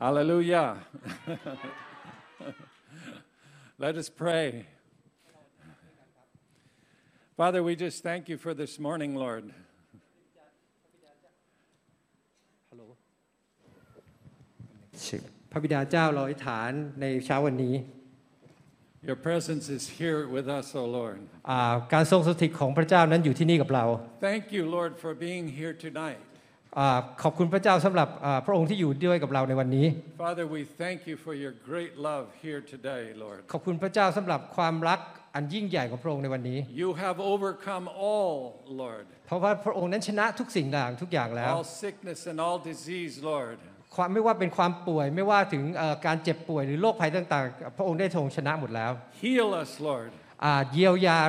Hallelujah. Let us pray. Father, we just thank you for this morning, Lord. พระบิดาเจ้าเราอธิษฐานในเช้าวันนี้ Your presence is here with us, O Lord. อ่าการทรงสถิตของพระเจ้านั้นอยู่ที่นี่กับเรา Thank you, Lord, for being here tonight. อาขอบคุณพระเจ้าสำหรับอ่าพระองค์ที่อยู่ด้วยกับเราในวันนี้ Father, we thank you for your great love here today, Lord. ขอบคุณพระเจ้าสำหรับความรักอันยิ่งใหญ่ของพระองค์ในวันนี้ You have overcome all, Lord, เพราะว่าพระองค์นั้นชนะทุกสิ่งอย่างทุกอย่างแล้ว all sickness and all disease, Lord. ความไม่ว่าเป็นความป่วยไม่ว่าถึงเอ่อการเจ็บป่วยหรือโรคภัยต่างๆ พระองค์ได้ทรงชนะหมดแล้ว Heal us, Lord. อ่าเยียวยา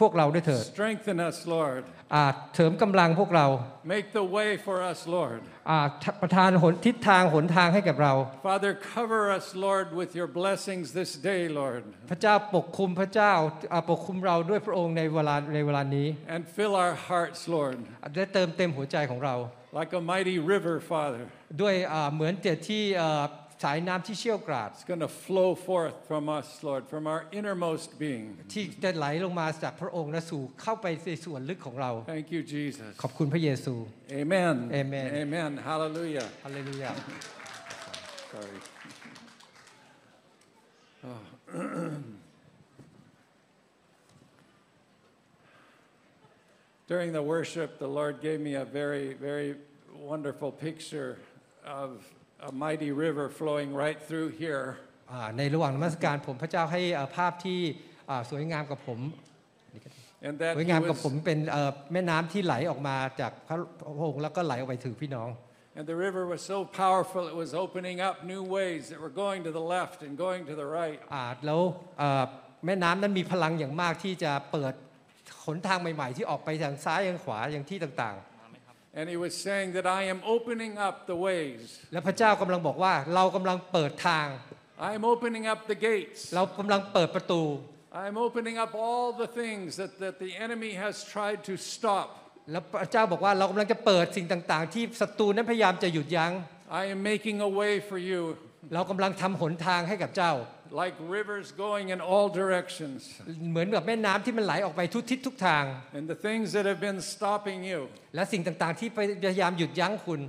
พวกเราด้วยเถิด Strengthen us, Lord. อ่าเสริมกำลังพวกเรา Make the way for us, Lord. อ่าประทานหนทิศทางหนทางให้กับเรา Father, cover us, Lord, with your blessings this day, Lord, พระเจ้าปกคุมพระเจ้าอ่าปกคุมเราด้วยพระองค์ในเวลาในเวลานี้ and fill our hearts, Lord, ได้เติมเต็มหัวใจของเรา like a mighty river, Father. ด้วยอ่าเหมือนเจ็ดที่อ่า สายน้ำที่เชี่ยวกราด It's going to flow forth from us, Lord, from our innermost being. ที่จะไหลลงมาจากพระองค์และสู่เข้าไปในส่วนลึกของเรา Thank you, Jesus. ขอบคุณพระเยซู Amen. Amen. Amen. Hallelujah. ฮาเลลูยา Sorry. During the worship, the Lord gave me a very, very wonderful picture of a mighty river flowing right through here. อ่าในระหว่างนมัสการผมพระเจ้าให้อ่าภาพที่อ่าสวยงามกับผม And that สวย he งามกับ was- ผมเป็นเอ่อแม่น้ำที่ไหลออกมาจากพระพระองค์แล้วก็ไหลออกไปถึงพี่น้อง and the river was so powerful, it was opening up new ways that were going to the left and going to the right. อ่าแล้วเอ่อแม่น้ำนั้นมีพลังอย่างมากที่จะเปิดหนทางใหม่ ๆ ที่ออกไปทางซ้ายทางขวาอย่างที่ต่าง And he was saying that I am opening up the ways. ๆและพระเจ้ากำลังบอกว่าเรากำลังเปิดทาง I am opening up the gates. เรากำลังเปิดประตู I'm opening up all the things that, that the enemy has tried to stop. แล้วพระเจ้าบอกว่าเรากำลังจะเปิดสิ่งต่าง ๆ ที่ศัตรูนั้นพยายามจะหยุดยั้ง I am making a way for you, เรากำลังทำหนทางให้กับเจ้า like rivers going in all directions. เหมือนกับแม่น้ำที่มันไหลออกไปทุกทิศทุกทาง And the things that have been stopping you และสิ่งต่างๆ ที่พยายามหยุดยั้งคุณ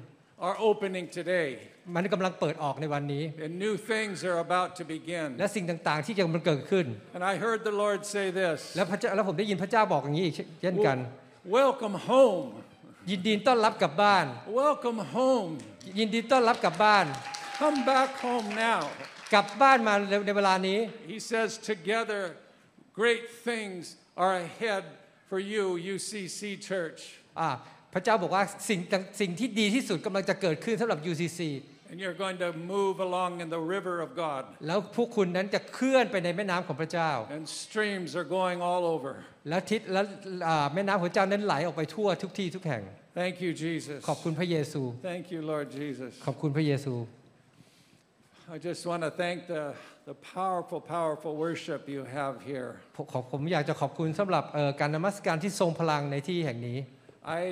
are opening today. มันกำลังเปิดออกในวันนี้ And new things are about to begin. และสิ่งต่างๆ ที่จะมันเกิดขึ้น And I heard the Lord say this แล้วพระเจ้าแล้วผมได้ยินพระเจ้าบอกอย่างนี้อีกเช่นกัน Welcome home. ยินดีต้อนรับกลับบ้าน Welcome home. ยินดีต้อนรับกลับบ้าน Come back home now. กลับบ้านมาในเวลานี้ He says, Together, great things are ahead for you, UCC Church. อ่าพระเจ้าบอกว่าสิ่งต่างสิ่งที่ดีที่สุดกำลังจะเกิดขึ้นสำหรับ UCC And you're going to move along in the river of God. แล้วพวกคุณนั้นจะเคลื่อนไปในแม่น้ำของพระเจ้า And streams are going all over. แล้วทิศแล้วอ่าแม่น้ำของพระเจ้านั้นไหลออกไปทั่วทุกที่ทุกแห่ง Thank you, Jesus. ขอบคุณพระเยซู Thank you, Lord Jesus. ขอบคุณพระเยซู I just want to thank the, the powerful, powerful worship you have here. ผมขอผมอยากจะขอบคุณสำหรับเอ่อการนมัสการที่ทรงพลังในที่แห่งนี้ I,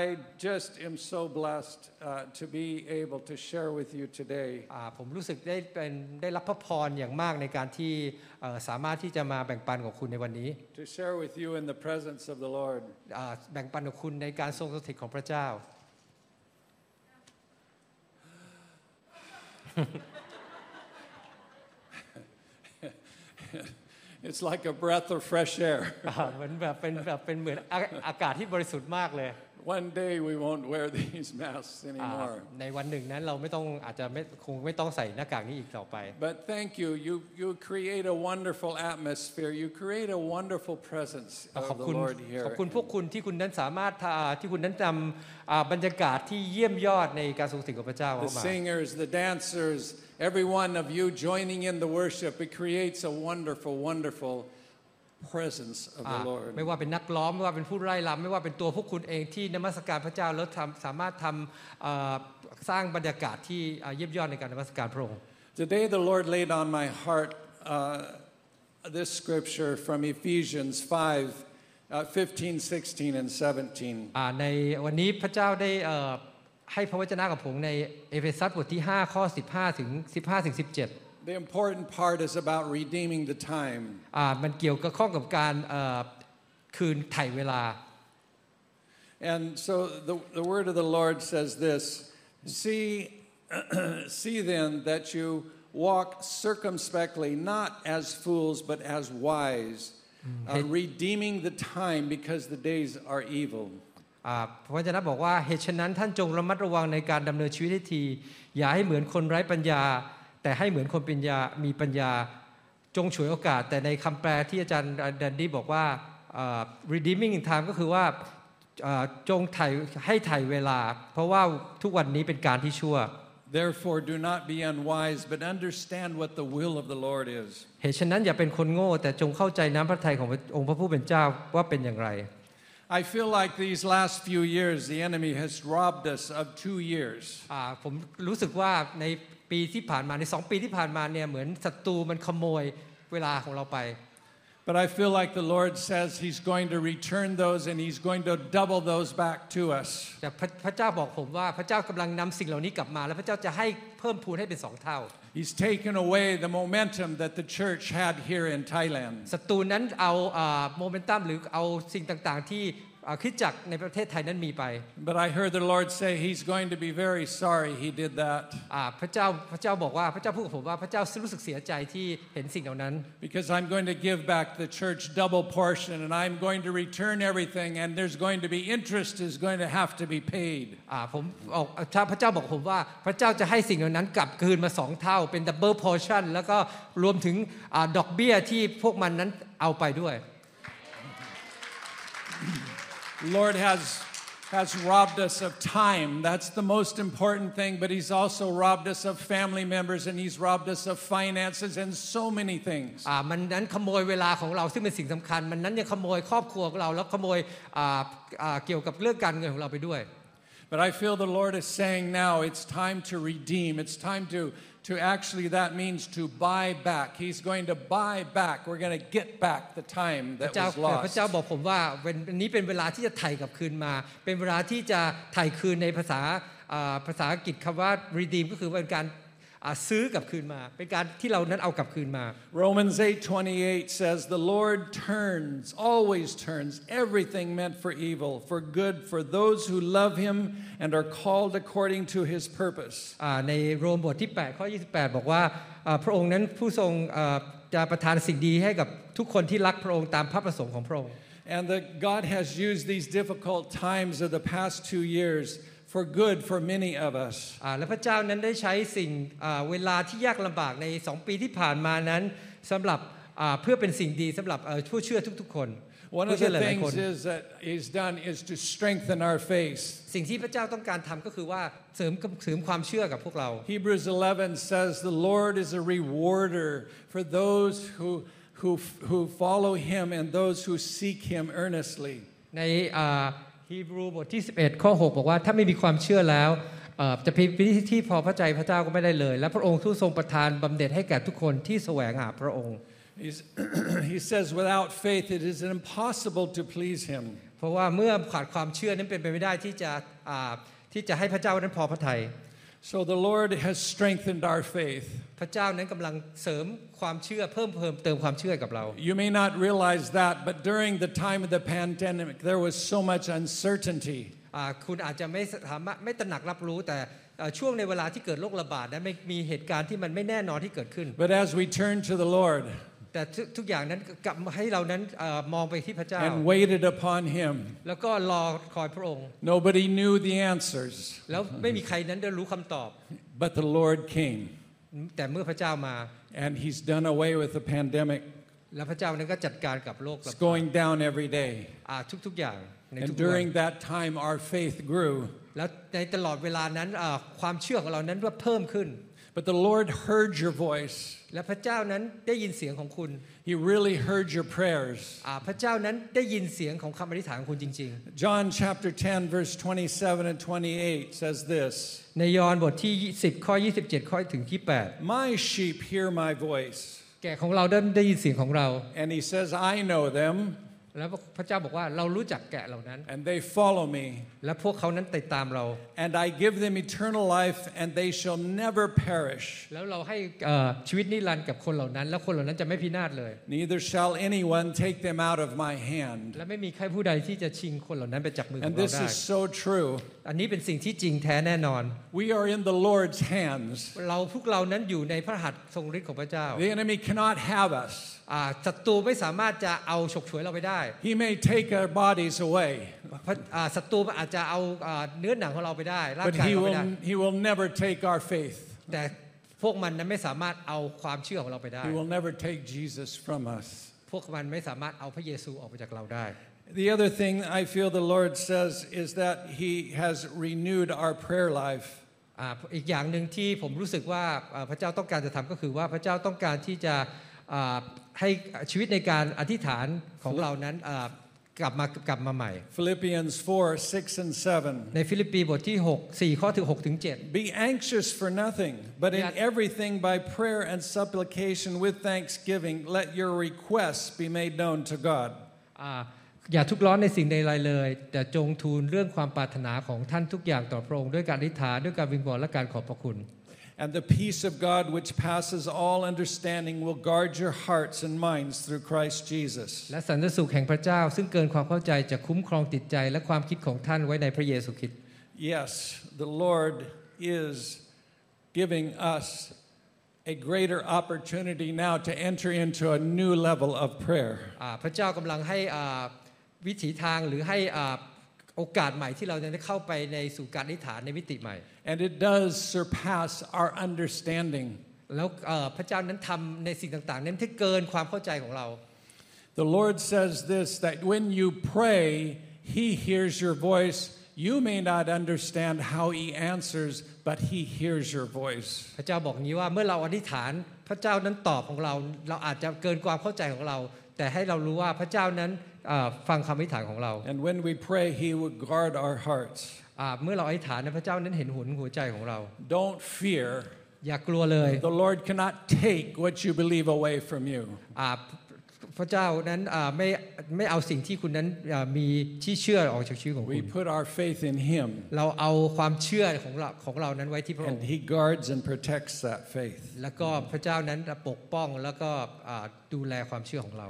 I just am so blessed uh, to be able to share with you today. อ่าผมรู้สึกได้เป็นได้รับพระพรอย่างมากในการที่เอ่อสามารถที่จะมาแบ่งปันกับคุณในวันนี้ To share with you in the presence of the Lord. อ่าแบ่งปันกับคุณในการทรงสถิตของพระเจ้า It's like a breath of fresh air. อ่าเหมือนแบบเป็นแบบเป็นเหมือนอาอากาศที่บริสุทธิ์มากเลย One day we won't wear these masks อ่า anymore. ในวันหนึ่งนั้นเราไม่ต้องอาจจะไม่คงไม่ต้องใส่หน้ากากนี้อีกต่อไป But thank you. You, you create a wonderful atmosphere. You create a wonderful presence ขอบ of the คุณ Lord ขอบ here. คุณพวกคุณที่คุณนั้นสามารถทาที่คุณนั้นนำอ่าบรรยากาศที่เยี่ยมยอดในการทรงสถิตของพระเจ้า The เข้ามา singers, the dancers, every one of you joining in the worship, it creates a wonderful, wonderful presence of อ่า the Lord. ไม่ว่าเป็นนักร้องไม่ว่าเป็นผู้ไร้รำไม่ว่าเป็นตัวพวกคุณเองที่นมัสการพระเจ้าแล้วทำสามารถทำอ่าสร้างบรรยากาศที่อ่าเยี่ยมยอดในการนมัสการพระองค์ Today, the Lord laid on my heart uh, this scripture from Ephesians 5 uh, 15, 16, and 17. อ่าในวันนี้พระเจ้าได้เอ่อ ให้พระวจนะกับผมในเอเฟซัสบทที่5ข้อ15ถึง15ถึง17 The important part is about redeeming the time. อ่ามันเกี่ยวกับข้องกับการเอ่อคืนไถ่เวลา And so the, the word of the Lord says this See, see then that you walk circumspectly, not as fools, but as wise, uh, redeeming the time because the days are evil. อ่าพระวจนะบอกว่าเหตุฉะนั้นท่านจงระมัดระวังในการดำเนินชีวิตให้ที อย่าให้เหมือนคนไร้ปัญญา แต่ให้เหมือนคนปัญญามีปัญญาจงฉวยโอกาส แต่ในคำแปลที่อาจารย์แดนดี้บอกว่าอ่า redeeming in time ก็คือว่าอ่าจงไถ่ให้ไถ่เวลา เพราะว่าทุกวันนี้เป็นการที่ชั่ว Therefore, do not be unwise, but understand what the will of the Lord is. เหตุฉะนั้นอย่าเป็นคนโง่แต่จงเข้าใจน้ำพระทัยขององค์พระผู้เป็นเจ้าว่าเป็นอย่างไร I feel like these last few years, the enemy has robbed us of two years. อ่าผมรู้สึกว่าในปีที่ผ่านมาในสองปีที่ผ่านมาเนี่ยเหมือนศัตรูมันขโมยเวลาของเราไป But I feel like the Lord says He's going to return those and He's going to double those back to us. แต่พระพระเจ้าบอกผมว่าพระเจ้ากำลังนำสิ่งเหล่านี้กลับมา แล้วพระเจ้าจะให้เพิ่มพูนให้เป็นสองเท่า He's taken away the momentum that the church had here in Thailand. ศัตรูนั้นเอาโมเมนตัมหรือเอาสิ่งต่างๆ ที่อ่า คริดจักรในประเทศไทยนั้นมีไป But I heard the Lord say He's going to be very sorry He did that อ่าพระเจ้าพระเจ้าบอกว่าพระเจ้าพูดกับผมว่าพระเจ้ารู้สึกเสียใจที่เห็นสิ่งเหล่านั้น because I'm going to give back the church double portion and I'm going to return everything and there's going to be interest is going to have to be paid. อ่าผมออกถ้าพระเจ้าบอกผมว่าพระเจ้าจะให้สิ่งเหล่านั้นกลับคืนมาสองเท่าเป็นดับเบิลพอชั่นแล้วก็รวมถึงอาดอกเบี้ยที่พวกมันนั้นเอาไปด้วย Lord has has robbed us of time. That's the most important thing, but he's also robbed us of family members and he's robbed us of finances and so many things. อ่ามันนั้นขโมยเวลาของเราซึ่งเป็นสิ่งสำคัญ มันนั้นยังขโมยครอบครัวของเราแล้วขโมยอ่าอ่าเกี่ยวกับเรื่องการเงินของเราไปด้วย But I feel the Lord is saying now it's time to redeem. It's time to to actually that means to buy back. He's going to buy back. We're going to get back the time พระ that เจ้า was พระ lost. เจ้าบอกผมว่าเป็นอันนี้เป็นเวลาที่จะไถ่กลับคืนมา เป็นเวลาที่จะไถ่คืนในภาษาอ่าภาษาอังกฤษคำว่า redeem ก็คือเป็นการอ่า ซื้อกลับคืนมา เป็นการที่เรานั้นเอากลับคืนมา Romans 8:28 says the Lord turns always turns everything meant for evil for good for those who love him and are called according to his purpose. อ่าในโรมบทที่ 8 ข้อ 28 บอกว่าอ่าพระองค์นั้นผู้ทรงอ่าจะประทานสิ่งดีให้กับทุกคนที่รักพระองค์ตามพระประสงค์ของพระองค์ And that God has used these difficult times of the past 2 years for good for many of us. อ่าและพระเจ้านั้นได้ใช้สิ่งอ่าเวลาที่ยากลำบากในสองปีที่ผ่านมานั้นสำหรับอ่าเพื่อเป็นสิ่งดีสำหรับเอ่อผู้เชื่อทุกๆ คน One ผู้ of เชื่อ the หลายๆคน things is that he's done is to strengthen our faith. สิ่งที่พระเจ้าต้องการทำก็คือว่าเสริมเสริมความเชื่อกับพวกเรา Hebrews 11 says the Lord is a rewarder for those who who who follow him and those who seek him earnestly. ใน ฮีบรูบทที่ 11 ข้อ 6 บอกว่าถ้าไม่มีความเชื่อแล้วเอ่อจะเป็นวิธีที่พอพระใจพระเจ้าก็ไม่ได้เลย และพระองค์ทูตทรงประทานบำเหน็จให้แก่ทุกคนที่แสวงหาพระองค์ He's, he says, without faith, it is impossible to please him. เพราะว่าเมื่อขาดความเชื่อนั้นเป็นไปไม่ได้ที่จะอ่าที่จะให้พระเจ้านั้นพอพระทัย So the Lord has strengthened our faith. พระเจ้านั้นกำลังเสริมความเชื่อเพิ่มเพิ่มเติมความเชื่อกับเรา You may not realize that, but during the time of the pandemic, there was so much uncertainty. อ่าคุณอาจจะไม่สามารถไม่ตระหนักรับรู้ แต่อ่าช่วงในเวลาที่เกิดโรคระบาดนั้นไม่มีเหตุการณ์ที่มันไม่แน่นอนที่เกิดขึ้น But as we turn to the Lord แต่ทุกทุกอย่างนั้นกลับมาให้เรานั้นเออมองไปที่พระเจ้า and waited upon him, แล้วก็รอคอยพระองค์ nobody knew the answers, แล้วไม่มีใครนั้นได้รู้คำตอบ but the Lord came แต่เมื่อพระเจ้ามา and he's done away with the pandemic. แล้วพระเจ้านั้นก็จัดการกับโรคระ It's บาด going down every day. อ่าทุกๆอย่างในทุ And กวัน during that time, our faith grew. แล้วในตลอดเวลานั้นอ่าความเชื่อของเรานั้นก็เพิ่มขึ้น But the Lord heard your voice. และพระเจ้านั้นได้ยินเสียงของคุณ He really heard your prayers. อ่าพระเจ้านั้นได้ยินเสียงของคำอธิษฐานของคุณจริง John chapter 10, verse 27 and 28 says this ๆ ในยอห์นบทที่ 10 ข้อ 27 ข้อถึงที่ My sheep hear my voice. 8 แกะของเราได้ได้ยินเสียงของเรา And he says, I know them, แล้วพระเจ้าบอกว่าเรารู้จักแกะเหล่านั้น and they follow me. และพวกเขานั้นติดตามเรา And I give them eternal life, and they shall never perish. แล้วเราให้เอ่อชีวิตนิรันดร์กับคนเหล่านั้น แล้วคนเหล่านั้นจะไม่พินาศเลย Neither shall anyone take them out of my hand. และไม่มีใครผู้ใดที่จะชิงคนเหล่านั้นไปจากมือของ And เรา this ได้ is so true. อันนี้เป็นสิ่งที่จริงแท้แน่นอน We are in the Lord's hands. เราพวกเรานั้นอยู่ในพระหัตถ์ทรงฤทธิ์ของพระเจ้า The enemy cannot have us. อ่าศัตรูไม่สามารถจะเอาฉกฉวยเราไปได้ He may take our bodies away, พระอ่าศัตรูอาจจะเอาอ่าเนื้อหนังของเราไปได้ร่าง but กาย he เราไป will, ได้ he will never take our faith. แต่พวกมันนั้นไม่สามารถเอาความเชื่อของเราไปได้ He will never take Jesus from us. พวกมันไม่สามารถเอาพระเยซูออกไปจากเราได้ The other thing I feel the Lord says is that He has renewed our prayer life. อ่าอีกอย่างหนึ่งที่ผมรู้สึกว่าอ่าพระเจ้าต้องการจะทำก็คือว่าพระเจ้าต้องการที่จะอ่าให้ชีวิตในการอธิษฐานของเรานั้นอ่ากลับมากลับมาใหม่ Philippians 4 6 and 7. ในฟิลิปปีบทที่ 6 4 ข้อถึง6ถึง7 Be anxious for nothing, but in Yeah. everything by prayer and supplication with thanksgiving, let your requests be made known to God. อ่า อย่าทุกข์ร้อนในสิ่งใดๆเลย แต่จงทูลเรื่องความปรารถนาของท่านทุกอย่างต่อพระองค์ด้วยการอธิษฐานด้วยการวิงวอนและการขอบพระคุณ And the peace of God, which passes all understanding, will guard your hearts and minds through Christ Jesus. และสันติสุขแห่งพระเจ้าซึ่งเกินความเข้าใจจะคุ้มครองจิตใจและความคิดของท่านไว้ในพระเยซูคริสต์ Yes, the Lord is giving us a greater opportunity now to enter into a new level of prayer. อ่าพระเจ้ากำลังให้อ่า วิถีทางหรือให้อ่าโอกาสใหม่ที่เราจะได้เข้าไปในสู่การอธิษฐานในมิติใหม่ And it does surpass our understanding. แล้วเอ่อพระเจ้านั้นทำในสิ่งต่างๆ นั้นที่เกินความเข้าใจของเรา The Lord says this that when you pray, He hears your voice. You may not understand how He answers, but He hears your voice. พระเจ้าบอกงี้ว่าเมื่อเราอธิษฐาน พระเจ้านั้นตอบของเรา เราอาจจะเกินความเข้าใจของเรา แต่ให้เรารู้ว่าพระเจ้านั้นเอ่อ ฟังคำอธิษฐานของเรา And when we pray, He will guard our hearts. อ่าเมื่อเราอธิษฐานนะพระเจ้านั้นเห็นหุนหัวใจของเรา Don't fear. อย่ากลัวเลย The Lord cannot take what you believe away from you. อ่าพระเจ้านั้นอ่าไม่ไม่เอาสิ่งที่คุณนั้นอ่ามีที่เชื่อออกจากชีวิตของคุ We ณ put our faith in Him, เราเอาความเชื่อของเราของเรานั้นไว้ที่พระอง and ค์ He guards and protects that faith. แล้วก็พระเจ้านั้นจะปกป้องแล้วก็อ่าดูแลความเชื่อของเรา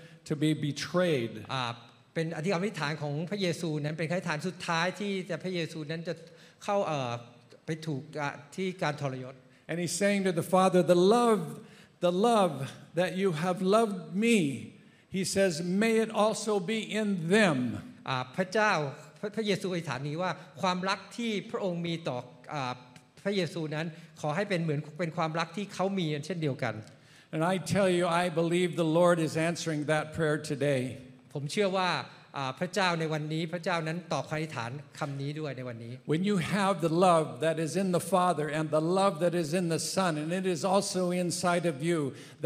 to be betrayed. อ่าเป็นอธิษฐานอธิษฐานของพระเยซูนั้นเป็นคำอธิษฐานสุดท้ายที่จะพระเยซูนั้นจะเข้าเอ่อไปถูกอ่าที่การทรยศ And he's saying to the Father, The love, the love that you have loved me, he says, may it also be in them. อ่าพระเจ้าพระพระเยซูอธิษฐานนี้ว่าความรักที่พระองค์มีต่ออาพระเยซูนั้นขอให้เป็นเหมือนเป็นความรักที่เขามีเช่นเดียวกัน And I tell you, I believe the Lord is answering that prayer today. ผมเชื่อว่าอ่า พระเจ้าในวันนี้พระเจ้านั้นตอบคำอธิษฐานคำนี้ด้วยในวันนี้ When you have the love that is in the Father and the love that is in the Son, and it is also inside of you,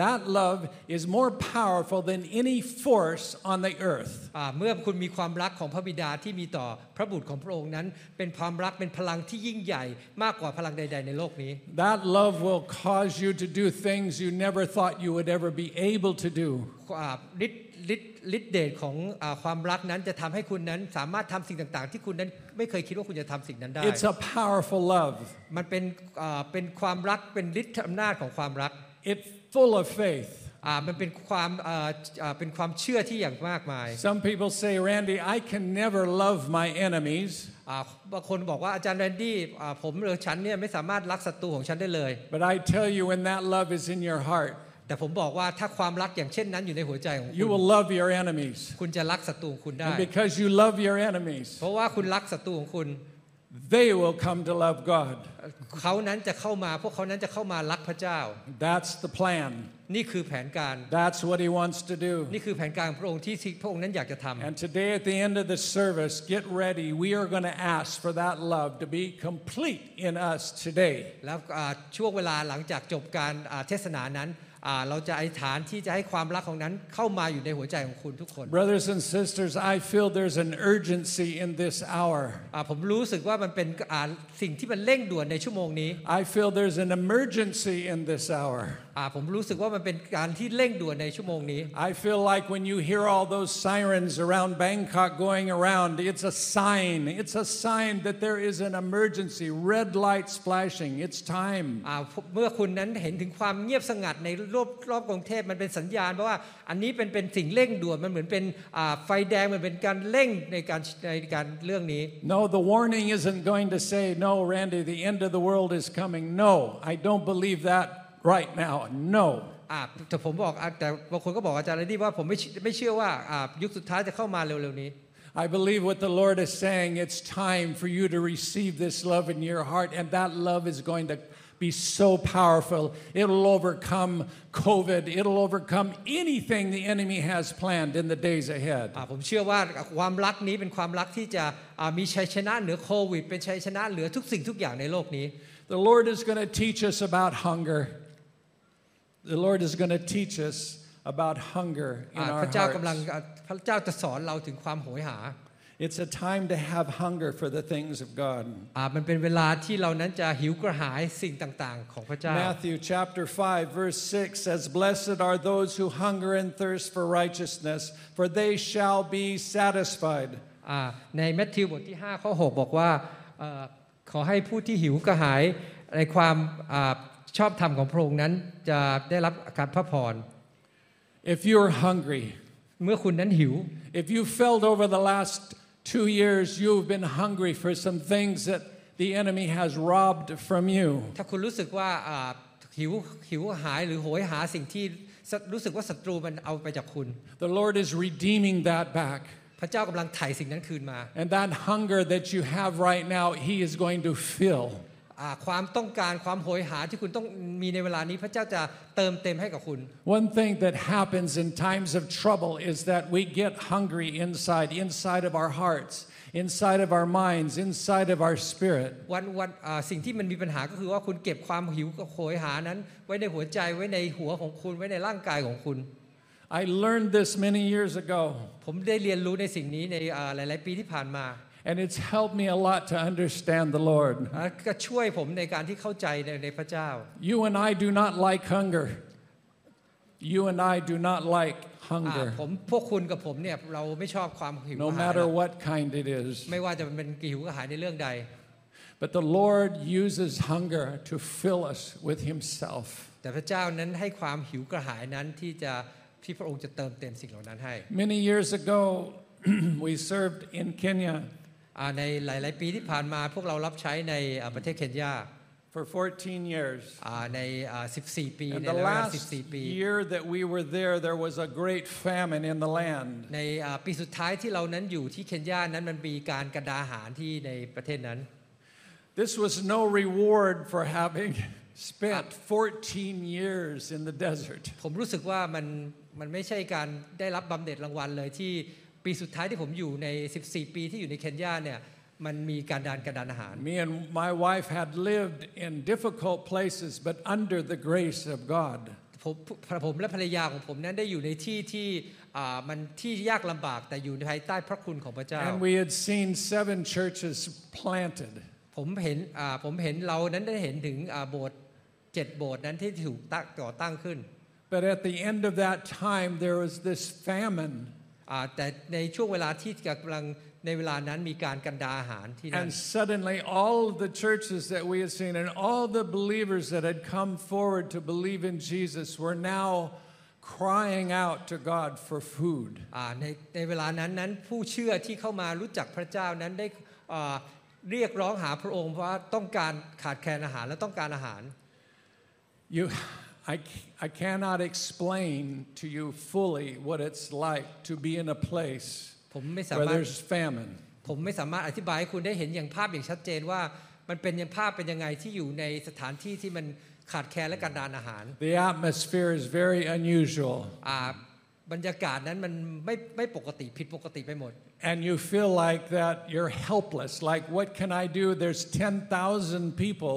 that love is more powerful than any force on the earth. อ่าเมื่อคุณมีความรักของพระบิดาที่มีต่อพระบุตรของพระองค์นั้น เป็นความรักเป็นพลังที่ยิ่งใหญ่มากกว่าพลังใด ๆ ในโลกนี้ That love will cause you to do things you never thought you would ever be able to do. อ่าฤทธิ์ ฤทธิ์ฤทธิ์เดชของอาความรักนั้นจะทำให้คุณนั้นสามารถทำสิ่งต่างๆ ที่คุณนั้นไม่เคยคิดว่าคุณจะทำสิ่งนั้นได้ It's a powerful love. มันเป็นอ่าเป็นความรักเป็นฤทธิ์อำนาจของความรัก It's full of faith. อ่ามันเป็นความอ่าอ่าเป็นความเชื่อที่อย่างมากมาย Some people say, Randy, I can never love my enemies. อ่าบางคนบอกว่าอาจารย์แรนดี้อ่าผมหรือฉันเนี่ยไม่สามารถรักศัตรูของฉันได้เลย But I tell you, when that love is in your heart, แต่ผมบอกว่าถ้าความรักอย่างเช่นนั้นอยู่ในหัวใจของ you คุณ will love your enemies. คุณจะรักศัตรูของคุณได้ And because you love your enemies, เพราะว่าคุณรักศัตรูของคุณ they will come to love God. เขานั้นจะเข้ามา พวกเขานั้นจะเข้ามารักพระเจ้า That's the plan. นี่คือแผนการ That's what He wants to do. นี่คือแผนการของพระองค์ที่ที่พระองค์นั้นอยากจะทำ And today, at the end of the service, get ready. We are going to ask for that love to be complete in us today. แล้วอ่าช่วงเวลาหลังจากจบการอ่าเทศนานั้นอ่า เราจะอธิษฐานที่จะให้ความรักของนั้นเข้ามาอยู่ในหัวใจของคุณทุกคน Brothers and sisters, I feel there's an urgency in this hour. อ่าผมรู้สึกว่ามันเป็นอ่าสิ่งที่มันเร่งด่วนในชั่วโมงนี้ I feel there's an emergency in this hour. อ่าผมรู้สึกว่ามันเป็นการที่เร่งด่วนในชั่วโมงนี้ I feel like when you hear all those sirens around Bangkok going around, it's a sign. It's a sign that there is an emergency. Red lights flashing. It's time. อ่าเมื่อคุณนั้นเห็นถึงความเงียบสงัดในรอบรอบกรุงเทพมันเป็นสัญญาณเพราะว่าอันนี้เป็นเป็นสิ่งเร่งด่วนมันเหมือนเป็นอ่าไฟแดงมันเป็นการเร่งในการในการเรื่องนี้ No, the warning isn't going to say, no, Randy, the end of the world is coming. No, I don't believe that right now. No. อ่าแต่ผมบอกอ่ะแต่บางคนก็บอกอาจารย์เลยที่ว่าผมไม่เชื่อไม่เชื่อว่าอ่ายุคสุดท้ายจะเข้ามาเร็วๆนี้ I believe what the Lord is saying. It's time for you to receive this love in your heart, and that love is going to be so powerful. It'll overcome COVID, it'll overcome anything the enemy has planned in the days ahead. อ่าผมเชื่อว่าความรักนี้เป็นความรักที่จะอ่ามีชัยชนะเหนือโควิด เป็นชัยชนะเหนือทุกสิ่งทุกอย่างในโลกนี้ The Lord is going to teach us about hunger. The Lord is going to teach us about hunger in อ่า our พระเจ้ากำลัง hearts. อ่าพระเจ้าจะสอนเราถึงความโหยหา It's a time to have hunger for the things of God. อ่ามันเป็นเวลาที่เรานั้นจะหิวกระหายสิ่งต่างๆ ของพระเจ้า Matthew chapter 5 verse 6 says blessed are those who hunger and thirst for righteousness for they shall be satisfied อ่าในแมทธิวบทที่ 5 ข้อ 6 บอกว่าเอ่อขอให้ผู้ที่หิวกระหายในความอา ชอบธรรมของพระองค์นั้นจะได้รับการพระพร if you're hungry เมื่อคุณนั้นหิว if you felt over the last 2 years you've been hungry for some things that the enemy has robbed from you ถ้าคุณรู้สึกว่าอ่าหิวหิวกระหายหรือโหยหาสิ่งที่สรู้สึกว่าศัตรูมันเอาไปจากคุณ the Lord is redeeming that back พระเจ้ากำลังไถ่สิ่งนั้นคืนมา and that hunger that you have right now he is going to fill อ่า ความต้องการความโหยหาที่คุณต้องมีในเวลานี้พระเจ้าจะเติมเต็มให้กับคุณ One thing that happens in times of trouble is that we get hungry inside, inside of our hearts, inside of our minds, inside of our spirit. วันวันอ่าสิ่งที่มันมีปัญหาก็คือว่าคุณเก็บความหิวกับโหยหานั้น ไว้ในหัวใจไว้ในหัวของคุณไว้ในร่างกายของคุณ I learned this many years ago, ผมได้เรียนรู้ในสิ่งนี้ในอ่าหลาย ๆ ปีที่ผ่านมา and it's helped me a lot to understand the Lord. อ่าก็ช่วยผมในการที่เข้าใจในในพระเจ้า You and I do not like hunger. You and I do not like อ่า hunger, ผมพวกคุณกับผมเนี่ยเราไม่ชอบความหิวก no ระหาย matter หรอก what kind it is. ไม่ว่าจะเป็นหิวกระหายในเรื่องใด But the Lord uses hunger to fill us with Himself. แต่พระเจ้านั้นให้ความหิวกระหายนั้นที่จะที่พระองค์จะเติมเต็มสิ่งเหล่านั้นให้ Many years ago, we served in Kenya อ่า ในหลาย ๆ ปีที่ผ่านมาพวกเรารับใช้ในอ่าประเทศเคนยา for 14 years. อ่าในอ่า14 ปี And ใน the เวลา last 14 ปี year that we were there, there was a great famine in the land. ในอ่าปีสุดท้ายที่เรานั้นอยู่ที่เคนยา นั้นมันมีการกระดาหารที่ในประเทศนั้น This was no reward for having spent 14 years in the desert. ผมรู้สึกว่ามันมันไม่ใช่การได้รับบำเหน็จรางวัลเลยที่ ปีสุดท้ายที่ผมอยู่ใน 14 ปีที่อยู่ในเคนยาเนี่ยมันมีการดานกระดานอาหาร Me and my wife had lived in difficult places, but under the grace of God. ผมผมและภรรยาของผมนั้นได้อยู่ในที่ที่อ่ามันที่ยากลำบากแต่อยู่ในภายใต้พระคุณของพระเจ้า And we had seen seven churches planted. ผมเห็นอ่าผมเห็นเรานั้นได้เห็นถึงอ่าโบสถ์เจ็ดโบสถ์นั้นที่ถูกตั้งก่อตั้งขึ้น But at the end of that time, there was this famine. อ่าแต่ในช่วงเวลาที่กำลังในเวลานั้นมีการกันดาอาหารที่นั่น And suddenly, all of the churches that we had seen and all the believers that had come forward to believe in Jesus were now crying out to God for food. อ่าในในเวลานั้นนั้นผู้เชื่อที่เข้ามารู้จักพระเจ้านั้นได้อ่าเรียกร้องหาพระองค์เพราะว่าต้องการขาดแคลนอาหารและต้องการอาหาร You, I, I cannot explain to you fully what it's like to be in a place ผมไม่สา where มารถ there's famine. ผมไม่สามารถอธิบายให้คุณได้เห็นอย่างภาพอย่างชัดเจนว่า มันเป็นยังภาพเป็นยังไงที่อยู่ในสถานที่ที่มันขาดแคลนและการดานอาหาร The atmosphere is very unusual, อ่าบรรยากาศนั้นมันไม่ไม่ปกติผิดปกติไปหมด and you feel like that you're helpless. Like, what can I do? There's 10,000 people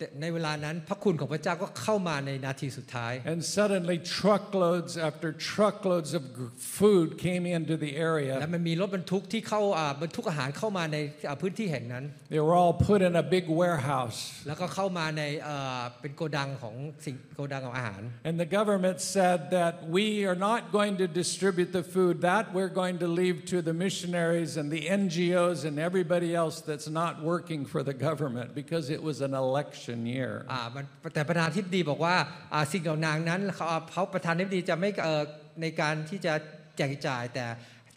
แต่ในเวลานั้นพระคุณของพระเจ้าก็เข้ามาในนาทีสุดท้าย And suddenly, truckloads after truckloads of g- food came into the และ area. มันมีรถบรรทุกที่เข้าอ่าบรรทุกอาหารเข้ามาในอ่าพื้นที่แห่งนั้น They were all put in a big warehouse. แล้วก็เข้ามาในเอ่อเป็นโกดังของสิ่งโกดังของอาหาร And the government said that we are not going to distribute the food, that we're going to leave to the missionaries and the NGOs and everybody else that's not working for the government because it was an election Year. อ่ามันแต่ประธานาธิบดีบอกว่าอ่าสิ่งเหล่านางนั้นเขาเขาประธานาธิบดีจะไม่เอ่อในการที่จะแจกจ่ายแต่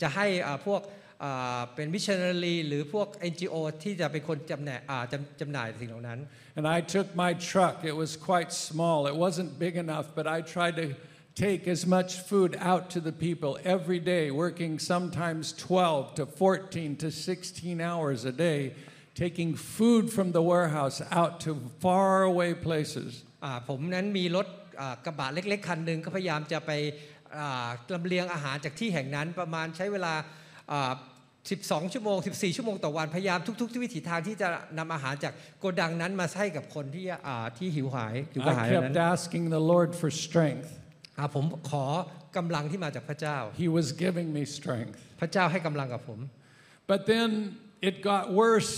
จะให้อ่าพวกอ่าเป็นมิชชันนารีหรือพวก NGO ที่จะเป็นคนจำแหน่อ่าจำจำหน่ายสิ่งเหล่านั้น And I took my truck. It was quite small. It wasn't big enough, but I tried to take as much food out to the people every day, working sometimes 12 to 14 to 16 hours a day, taking food from the warehouse out to faraway places. อ่าผมนั้นมีรถอ่ากระบะเล็ก ๆ คันหนึ่งก็พยายามจะไปอ่าลำเลียงอาหารจากที่แห่งนั้นประมาณใช้เวลาอ่า12 ชั่วโมง 14 ชั่วโมงต่อวันพยายามทุกๆวิถีทางที่จะนำอาหารจากโกดังนั้นมาให้กับคนที่อ่าที่หิวหายหิวกระหาย I นั้น kept asking the Lord for strength. อ่าผมขอกำลังที่มาจากพระเจ้า He was giving me strength. พระเจ้าให้กำลังกับผม But then it got worse,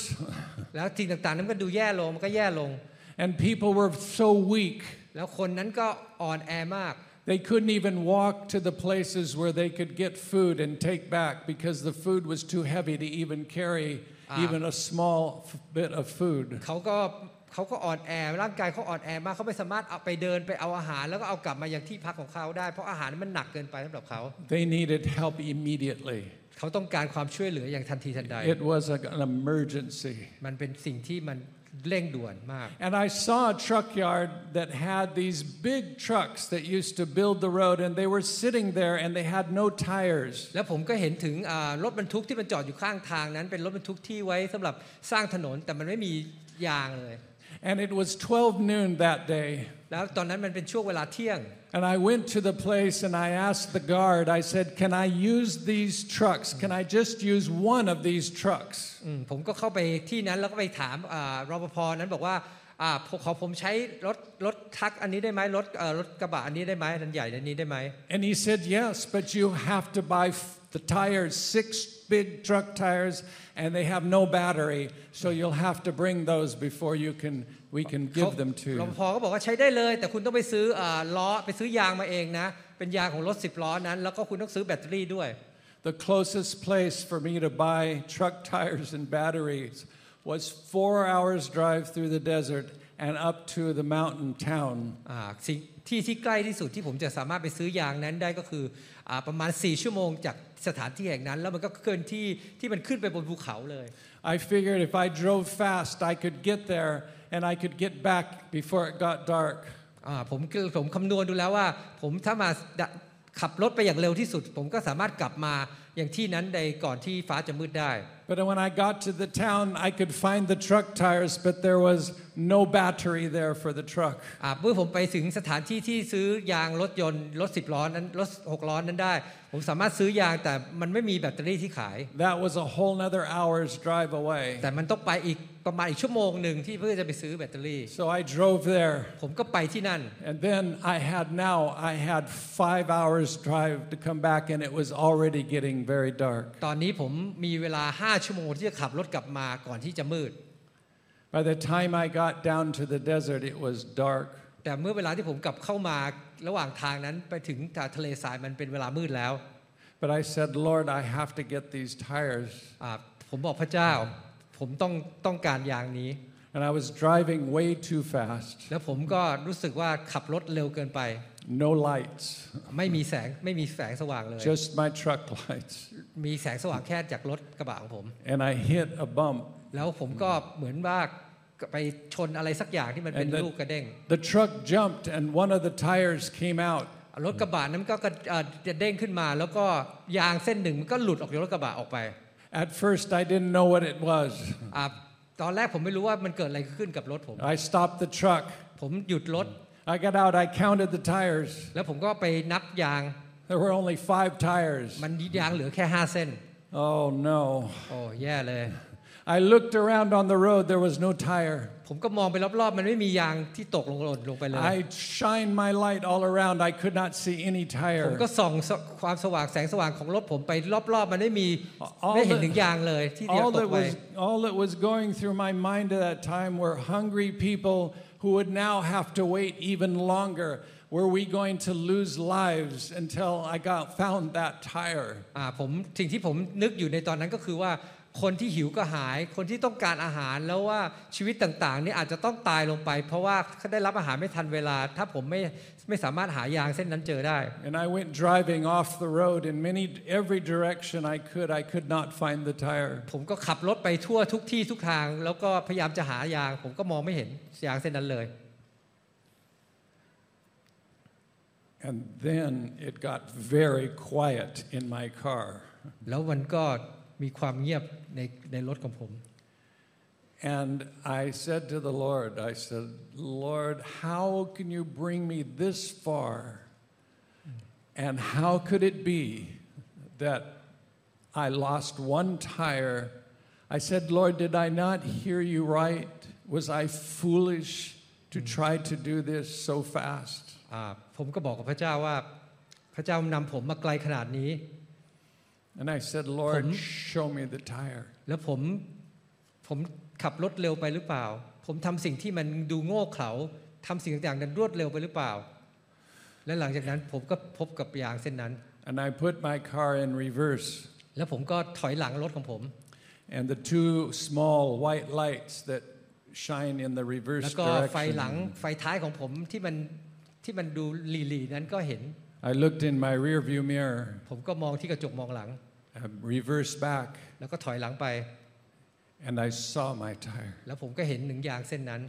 แล้วสิ่งต่างๆนั้นก็ดูแย่ลงมันก็แย่ลง and people were so weak. แล้วคนนั้นก็อ่อนแอมาก They couldn't even walk to the places where they could get food and take back because the food was too heavy to even carry even a small f- bit of food. เขาก็เขาก็อ่อนแอร่างกายเขาอ่อนแอมากเขาไม่สามารถเอาไปเดินไปเอาอาหาร แล้วก็เอากลับมายังที่พักของเขาได้ เพราะอาหารมันหนักเกินไปสำหรับเขา They needed help immediately. เขาต้องการความช่วยเหลืออย่างทันทีทันใด It was a- an emergency. มันเป็นสิ่งที่มันเร่งด่วนมาก And I saw a truck yard that had these big trucks that used to build the road, and they were sitting there and they had no tires. แล้วผมก็เห็นถึงอ่ารถบรรทุกที่มันจอดอยู่ข้างทางนั้น เป็นรถบรรทุกที่ไว้สำหรับสร้างถนนแต่มันไม่มียางเลย And it was 12 noon that day. แล้วตอนนั้นมันเป็นช่วงเวลาเที่ยง And I went to the place and I asked the guard, I said, Can I use these trucks? Can I just use one of these trucks? อืมผมก็เข้าไปที่นั้นแล้วก็ไปถามอ่ารปภนั้นบอกว่าอ่าขอผมใช้รถรถทักอันนี้ได้ไหมรถเอ่อรถกระบะอันนี้ได้ไหมอันใหญ่อันนี้ได้ไหม And he said, Yes, but you have to buy f- the tires, six big truck tires, and they have no battery. So you'll have to bring those before you can, we can give them to รป you. ภก็บอกว่าใช้ได้เลย แต่คุณต้องไปซื้ออ่าล้อไปซื้อยางมาเองนะ เป็นยางของรถ 10 ล้อนั้น แล้วก็คุณต้องซื้อแบตเตอรี่ด้วย The closest place for me to buy truck tires and batteries was four hours drive through the desert and up to the mountain town. อ่าสิ่งที่ที่ใกล้ที่สุดที่ผมจะสามารถไปซื้อยางนั้นได้ก็คืออาประมาณ 4 ชั่วโมงจากสถานที่แห่งนั้น แล้วมันก็เกินที่ที่มันขึ้นไปบนภูเขาเลย I figured if I drove fast, I could get there and I could get back before it got dark. อ่าผมคือผมคำนวณดูแล้วว่า ผมถ้ามาดะขับรถไปอย่างเร็วที่สุด ผมก็สามารถกลับมาอย่างที่นั้นในก่อนที่ฟ้าจะมืดได้ But when I got to the town, I could find the truck tires, but there was no battery there for the truck. อ่าเมื่อผมไปถึงสถานที่ที่ซื้อยางรถยนต์รถ 10 ล้อนั้นรถ 6 ล้อนั้นได้ ผมสามารถซื้อยางแต่มันไม่มีแบตเตอรี่ที่ขาย That was a whole nother hour's drive away. แต่มันต้องไปอีกประมาณอีกชั่วโมงหนึ่งที่เพื่อจะไปซื้อแบตเตอรี่ So I drove there. ผมก็ไปที่นั่น And then I had now, I had five hours drive to come back, and it was already getting very dark. ตอนนี้ผมมีเวลา 5 ชั่วโมงที่จะขับรถกลับมาก่อนที่จะมืด By the time I got down to the desert, it was dark. แต่เมื่อเวลาที่ผมกลับเข้ามาระหว่างทางนั้นไปถึงทะเลทรายมันเป็นเวลามืดแล้ว But I said, Lord, I have to get these tires. อ่าผมบอกพระเจ้า ผมต้องต้องการยางนี้ And I was driving way too fast. แล้วผมก็รู้สึกว่าขับรถเร็วเกินไป no lights, ไม่มีแสงไม่มีแสงสว่างเลย just my truck lights. มีแสงสว่างแค่จากรถกระบะของผม And I hit a bump. แล้วผมก็เหมือนว่า ไปชนอะไรสักอย่างที่มันเป็น And the- ลูกกระเด้ง The truck jumped and one of the tires came out. รถกระบะนั้นก็กระเอ่อจะเด้งขึ้นมา แล้วก็ยางเส้นหนึ่งมันก็หลุดออกจากรถกระบะออกไป At first, I didn't know what it was. อ่าตอนแรกผมไม่รู้ว่ามันเกิดอะไรขึ้นกับรถผม I stopped the truck. ผมหยุดรถ I got out, I counted the tires. แล้วผมก็ไปนับยาง There were only five tires. มันยางเหลือแค่ห้าเส้น Oh no. โอ้แย่เลย I looked around on the road, there was no tire. ผมก็มองไปรอบๆ มันไม่มียางที่ตกลงหล่นลงไปเลย I shined my light all around, I could not see any ผม tire. ก็ส่องสความสว่างแสงสว่างของรถผมไปรอบๆ มันไม่มี All ไม่เห็น the- ถึงยางเลยที่จะ All ต that กไป was all that was going through my mind at that time were hungry people who would now have to wait even longer. Were we going to lose lives until I got found that tire? อ่าผมสิ่งที่ผมนึกอยู่ในตอนนั้นก็คือว่า คนที่หิวก็หาย คนที่ต้องการอาหารแล้วว่าชีวิตต่างๆนี่อาจจะต้องตายลงไป เพราะว่าเขาได้รับอาหารไม่ทันเวลา ถ้าผมไม่ไม่สามารถหายางเส้นนั้นเจอได้ And I went driving off the road in many every direction I could. I could not find the tire. ผมก็ขับรถไปทั่วทุกที่ทุกทาง แล้วก็พยายามจะหายาง ผมก็มองไม่เห็นยางเส้นนั้นเลย And then it got very quiet in my car. แล้วมันก็ มีความเงียบในในรถของผม And I said to the Lord, I said, Lord, how can you bring me this far? And how could it be that I lost one tire? I said, Lord, did I not hear you right? Was I foolish to try to do this so fast? อ่าผมก็บอกกับพระเจ้าว่า พระเจ้านำผมมาไกลขนาดนี้ And I said, Lord, ผม- show me the tire. แล้วผมผมขับรถเร็วไปหรือเปล่า ผมทำสิ่งที่มันดูโง่เขลาทำสิ่งต่างๆนั้นรวดเร็วไปหรือเปล่า และหลังจากนั้นผมก็พบกับยางเส้นนั้น And I put my car in reverse. แล้วผมก็ถอยหลังรถของผม And the two small white lights that shine in the แล้ว reverse ก็ไฟหลัง direction. ไฟท้ายของผมที่มันที่มันดูหลีๆนั้นก็เห็น I looked in my rear view mirror, ผมก็มองที่กระจกมองหลัง I reversed back, แล้วก็ถอยหลังไป and I saw my tire. แล้วผมก็เห็นหนึ่งยางเส้นนั้น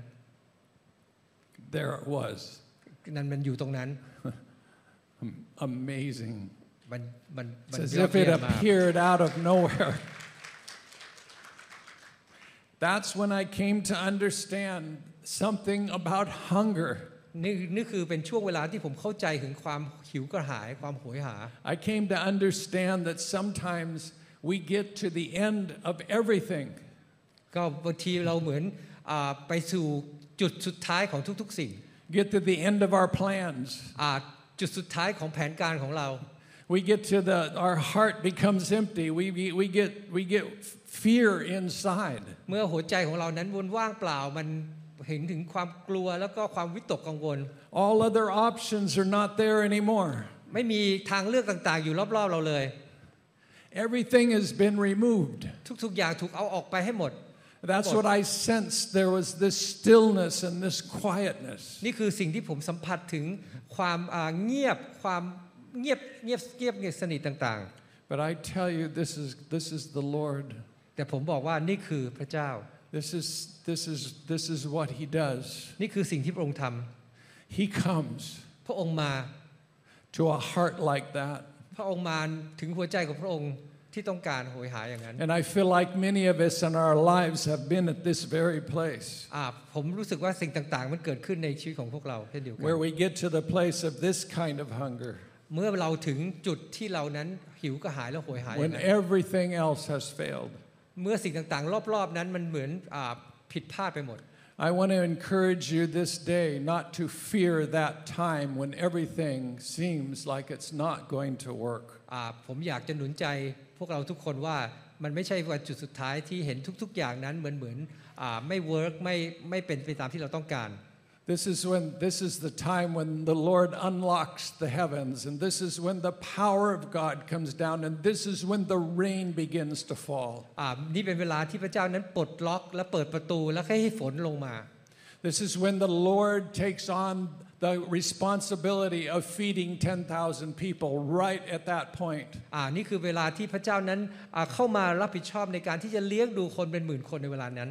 There it was. นั่นมันอยู่ตรงนั้น Amazing. มันมันมัน It's as ยอด if เยี่ it ยมมาก appeared out of nowhere. That's when I came to understand something about hunger. นี่นี่คือเป็นช่วงเวลาที่ผมเข้าใจถึงความหิวกระหายความโหยหา I came to understand that sometimes we get to the end of everything. ก็บางทีเราเหมือนอาไปสู่จุดสุดท้ายของทุกๆสิ่ง get to the end of our plans. อ่าจุดสุดท้ายของแผนการของเรา We get to the, our heart becomes empty. We, we, we, get, we get fear inside. เมื่อหัวใจของเรานั้นวนว่างเปล่ามัน เห็นถึงความกลัวแล้วก็ความวิตกกังวล All other options are not there anymore. ไม่มีทางเลือกต่างๆ อยู่รอบๆเราเลย Everything has been removed. ทุกๆอย่างถูกเอาออกไปให้หมด That's what I sensed. There was this stillness and this quietness. นี่คือสิ่งที่ผมสัมผัสถึงความอ่าเงียบความเงียบเงียบเงียบเงียบสนิทต่าง But I tell you, this is, this is the Lord. ๆ แต่ผมบอกว่านี่คือพระเจ้า This is, this, is, this is what He does. นี่คือสิ่งที่พระองค์ท He comes ำพระองค์มา to a heart like that. พระองค์มาถึงหัวใจของพระองค์ที่ต้องการโหยหาอย่างนั้น And I feel like many of us in our lives have been at this very place อ่าผมรู้สึกว่าสิ่งต่างๆ มันเกิดขึ้นในชีวิตของพวกเราเช่นเดียวกัน where we get to the place of this kind of hunger เมื่อเราถึงจุดที่เรานั้นหิวกระหายและโหยหาอย่า when งนั้น everything else has failed. เมื่อสิ่งต่างๆ รอบๆนั้นมันเหมือนอาผิดพลาดไปหมด I want to encourage you this day not to fear that time when everything seems like it's not going to work. อ่าผมอยากจะหนุนใจพวกเราทุกคนว่ามันไม่ใช่วันจุดสุดท้ายที่เห็นทุกๆ อย่างนั้นเหมือนเหมือนอาไม่เวิร์กไม่ไม่เป็นไปตามที่เราต้องการ This is when this is the time when the Lord unlocks the heavens and this is when the power of God comes down and this is when the rain begins to fall. อ่านี่เป็นเวลาที่พระเจ้านั้นปลดล็อกและเปิดประตูแล้วให้ฝนลงมา This is when the Lord takes on the responsibility of feeding 10,000 people right at that point. อ่านี่คือเวลาที่พระเจ้านั้นอ่าเข้ามารับผิดชอบในการที่จะเลี้ยงดูคนเป็นหมื่นคนในเวลานั้น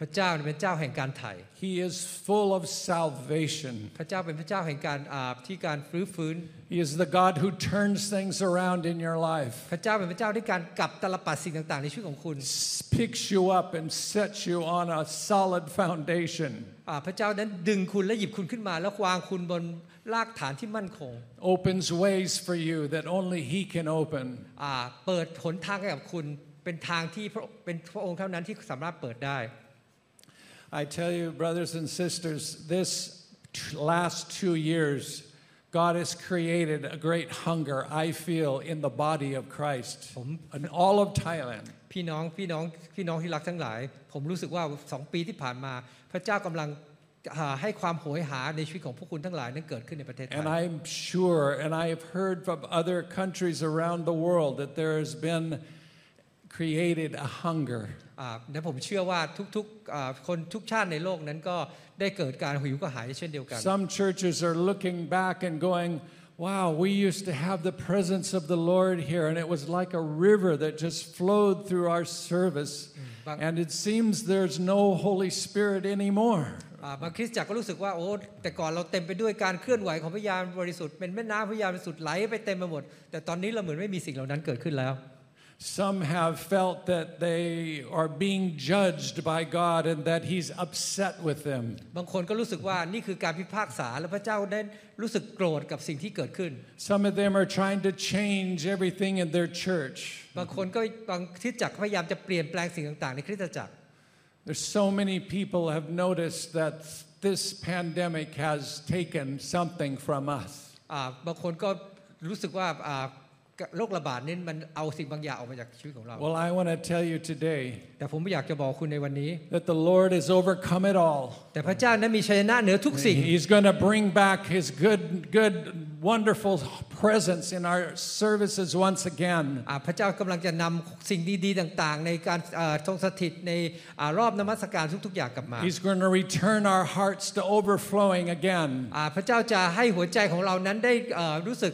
พระเจ้าเป็นเจ้าแห่งการไถ่ He is full of salvation. พระเจ้าเป็นพระเจ้าแห่งการอ่าที่การฟื้นฟื้น He is the God who turns things around in your life, พระเจ้าเป็นพระเจ้าที่การกลับตลปัดสิ่งต่างๆในชีวิตของคุณ picks you up and sets you on a solid foundation, อ่าพระเจ้านั้นดึงคุณและหยิบคุณขึ้นมา แล้ววางคุณบนรากฐานที่มั่นคง opens ways for you that only He can open. อ่าเปิดหนทางให้กับคุณเป็นทางที่พระเป็นพระองค์เท่านั้นที่สามารถเปิดได้ I tell you, brothers and sisters, this t- last two years, God has created a great hunger, I feel, in the body of Christ, in all of Thailand. พี่น้องพี่น้องพี่น้องที่รักทั้งหลาย ผมรู้สึกว่าสองปีที่ผ่านมา พระเจ้ากำลังอ่าให้ความโหยหาในชีวิตของพวกคุณทั้งหลายนั้นเกิดขึ้นในประเทศไท And ย I'm sure, and I have heard from other countries around the world, that there has been created a hunger. อ่าและผมเชื่อว่าทุกๆอ่าคนทุกชาติในโลกนั้นก็ได้เกิดการหิวกระหายเช่นเดียวกัน Some churches are looking back and going, Wow, we used to have the presence of the Lord here, and it was like a river that just flowed through our service. but- And it seems there's no Holy Spirit anymore. อ่าบางคริสตจักรก็รู้สึกว่าโอ้แต่ก่อนเราเต็มไปด้วยการเคลื่อนไหวของพระยานบริสุทธิ์เป็นแม่น้ำพระยานบริสุทธิ์ไหลไปเต็มไปหมด แต่ตอนนี้เราเหมือนไม่มีสิ่งเหล่านั้นเกิดขึ้นแล้ว Some have felt that they are being judged by God and that He's upset with them. บางคนก็รู้สึกว่านี่คือการพิพากษาและพระเจ้าได้รู้สึกโกรธกับสิ่งที่เกิดขึ้น Some of them are trying to change everything in their church. บางคนก็บางคริสตจักรพยายามจะเปลี่ยนแปลงสิ่งต่างๆ ในคริสตจักร There's so many people have noticed that this pandemic has taken something from us. อ่าบางคนก็รู้สึกว่าอ่า โรคระบาดนี้มันเอาสิ่งบางอย่างออกมาจากชีวิตของเรา Well, I want to tell you today แต่ผมอยากจะบอกคุณในวันนี้ that the Lord has overcome it all. แต่พระเจ้านั้นมีชัยชนะเหนือทุกสิ่ง He's going to bring back His good, good, wonderful presence in our services once again. อ่าพระเจ้ากำลังจะนำสิ่งดีๆต่างๆ ในการอ่าทรงสถิตในอ่ารอบนมัสการทุกๆอย่างกลับมา He's going to return our hearts to overflowing again. อ่าพระเจ้าจะให้หัวใจของเรานั้นได้อ่ารู้สึก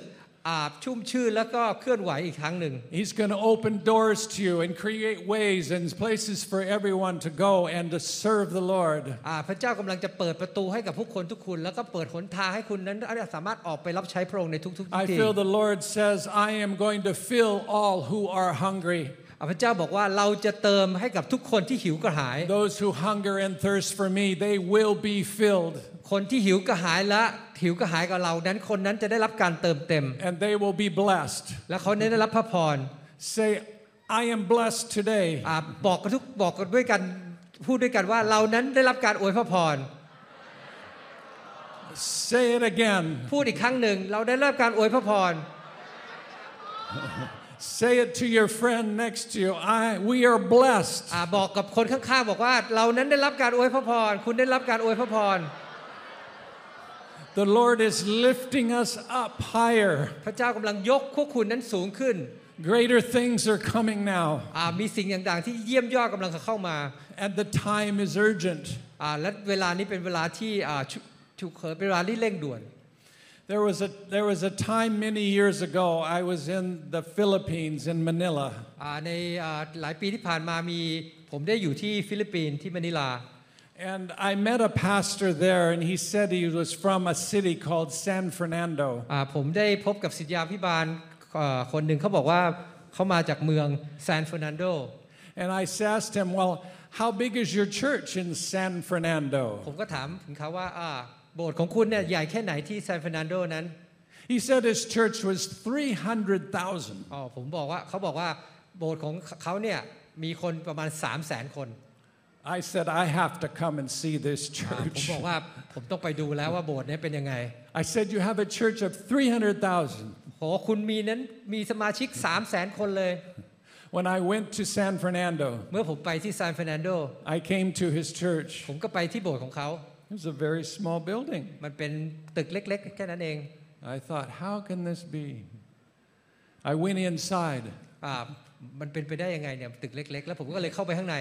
อ่าชุ่มชื่นแล้วก็เคลื่อนไหวอีกครั้งหนึ่ง He's going to open doors to you and create ways and places for everyone to go and to serve the Lord. อ่าพระเจ้ากำลังจะเปิดประตูให้กับผู้คนทุกคน แล้วก็เปิดหนทางให้คุณนั้นสามารถออกไปรับใช้พระองค์ในทุกๆ I ที่ feel the Lord says, I am going to fill all who are hungry. อ่าพระเจ้าบอกว่าเราจะเติมให้กับทุกคนที่หิวกระหาย Those who hunger and thirst for me, they will be filled คนที่หิวกระหายและหิวกระหายกับเรานั้นคนนั้นจะได้รับการเติมเต็ม and they will be blessed. และเขาได้รับพระพร Say, I am blessed today. อ่าบอกกันทุกบอกกันด้วยกันพูดด้วยกันว่าเรานั้นได้รับการอวยพระพร Say it again. พูดอีกครั้งหนึ่งเราได้รับการอวยพระพร Say it to your friend next to you. I, we are blessed. อ่าบอกกับคนข้างๆบอกว่าเรานั้นได้รับการอวยพระพร คุณได้รับการอวยพระพร The Lord is lifting us up higher. พระเจ้ากำลังยกพวกคุณนั้นสูงขึ้น Greater things are coming now, อ่ามีสิ่งต่างๆที่เยี่ยมยอดกำลังจะเข้ามา and the time is urgent. อ่าและเวลานี้เป็นเวลาที่อ่าฉุฉุกเฉินเป็นเวลาที่เร่งด่วน There was a there was a time many years ago. I was in the Philippines in Manila, อ่าในอ่าหลายปีที่ผ่านมามีผมได้อยู่ที่ฟิลิปปินส์ที่มะนิลา and I met a pastor there, and he said he was from a city called San Fernando. อ่าผมได้พบกับศิษยาพิบาลเอ่อคนหนึ่งเขาบอกว่าเขามาจากเมืองซานเฟอร์นันโด And I asked him, "Well, how big is your church in San Fernando?" ผมก็ถามถึงเขาว่าอ่า โบสถ์ของคุณเนี่ยใหญ่แค่ไหนที่ซานเฟอร์นันโดนั้น He said his church was 300,000. อ๋อผมบอกว่าเขาบอกว่าโบสถ์ของเขาเนี่ยมีคนประมาณ 3 0 0แสนคน I said, I have to come and see this อ่าผม church. บอกว่าผมต้องไปดูแล้วว่าโบสถ์เนี้เป็นยังไง I said, You have a church of 300,000. โอ้คุณมีนั้นมีสมาชิก 3 0 0แสนคนเลย When I went to San Fernando, เมื่อผมไปที่ซานเฟอร์นันโด I came to his church. ผมก็ไปที่โบสถ์ของเขา It was a very small building. มันเป็นตึกเล็ก ๆ แค่นั้นเอง I thought, How can this be? I went inside, อ่ามันเป็นไปได้ยังไงเนี่ยตึกเล็ก ๆ แล้วผมก็เลยเข้าไปข้างใน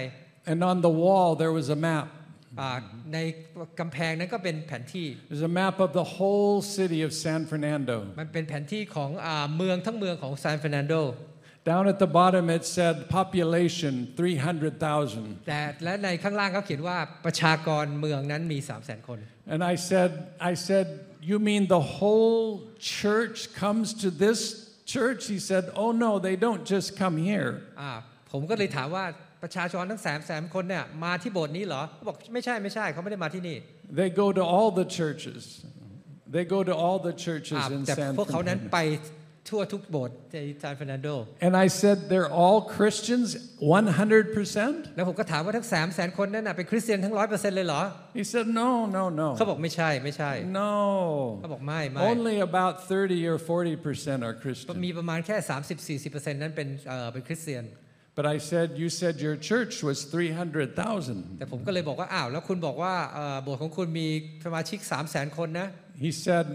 and on the wall there was a map. อ่าในกำแพงนั้นก็เป็นแผนที่ There's a map of the whole city of San Fernando. มันเป็นแผนที่ของอาเมืองทั้งเมืองของซานฟรนันโด Down at the bottom it said population 300,000. แต่และในข้างล่างเขาเขียนว่าประชากรเมืองนั้นมี 3 0 0 0 0 0 คน And I said, I said, you mean the whole church comes to this church? He said, oh no, they don't just come here. อ่าผมก็เลยถามว่าประชาชนทั้ง3 0 0 0 0 0 คนเนี่ยมาที่โบสถ์นี้เหรอเขาบอกไม่ใช่ไม่ใช่เขาไม่ได้มาที่นี่ They go to all the churches. They go to all the churches อ่า in แต่ San พวกเขานั้น Fernando. ไปทั่วทุกโบสถ์ในซานฟรนันโด And I said, they're all Christians 100%? แล้วผมก็ถามว่าทั้ง3 0 0 0 0 0คนนั้นนะเป็นคริสเตียนทั้งร้อยเปอร์เซ็นต์เลยเหรอ He said, no, no, เขา no. บอกไม่ใช่ไม่ใช่ No. เขาบอกไม่ไม่ Only about 30 or 40% are มี Christian. ประมาณแค่ 30-40%นั้นเป็นเอ่อเป็นคริสเตียน But I said, you said your church was 300,000. แต่ผมก็เลยบอกว่าอ้าวแล้วคุณบอกว่าเอ่อโบสถ์ของคุณมีสมาชิก3 0 0 0 0 0คนนะ He said,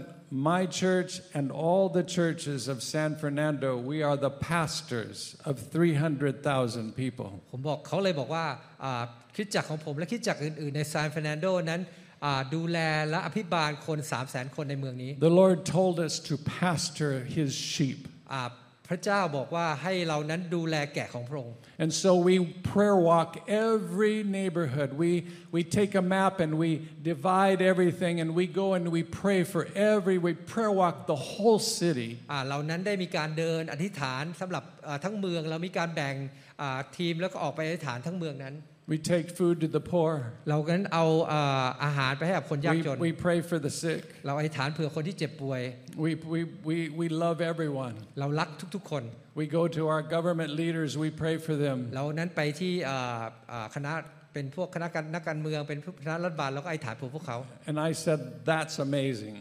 My church and all the churches of San Fernando, we are the pastors of 300,000 people. ผมบอกเขาเลยบอกว่าอ่าคริดจักรของผมและคริดจักรอื่น ๆ ในซานฟรนันโดนั้นอ่าดูแลและอภิบาลคน 3 0 0 0 0 0 คนในเมืองนี้ The Lord told us to pastor his sheep. อ่าพระเจ้าบอกว่าให้เรานั้นดูแลแกะของพระองค์ And so we prayer walk every neighborhood. We, we take a map and we divide everything and we go and we pray for every, we prayer walk the whole city. อ่าเรานั้นได้มีการเดินอธิษฐานสำหรับอ่าทั้งเมืองเรามีการแบ่งอ่าทีมแล้วก็ออกไปอธิษฐานทั้งเมืองนั้น We take food to the poor. เรานั้นเอาอ่าอาหารไปให้กับคนยาก We, จน we pray for the sick. เราอธิษฐานเผื่อคนที่เจ็บป่วย We, we, we, we love everyone. เรารักทุกๆ คน We go to our government leaders, we pray for them. เรานั้นไปที่อ่าอ่าคณะเป็นพวกคณะการนักการเมืองเป็นคณะรัฐบาลแล้วก็อธิษฐานเผื่อพวกเขา And I said, That's amazing.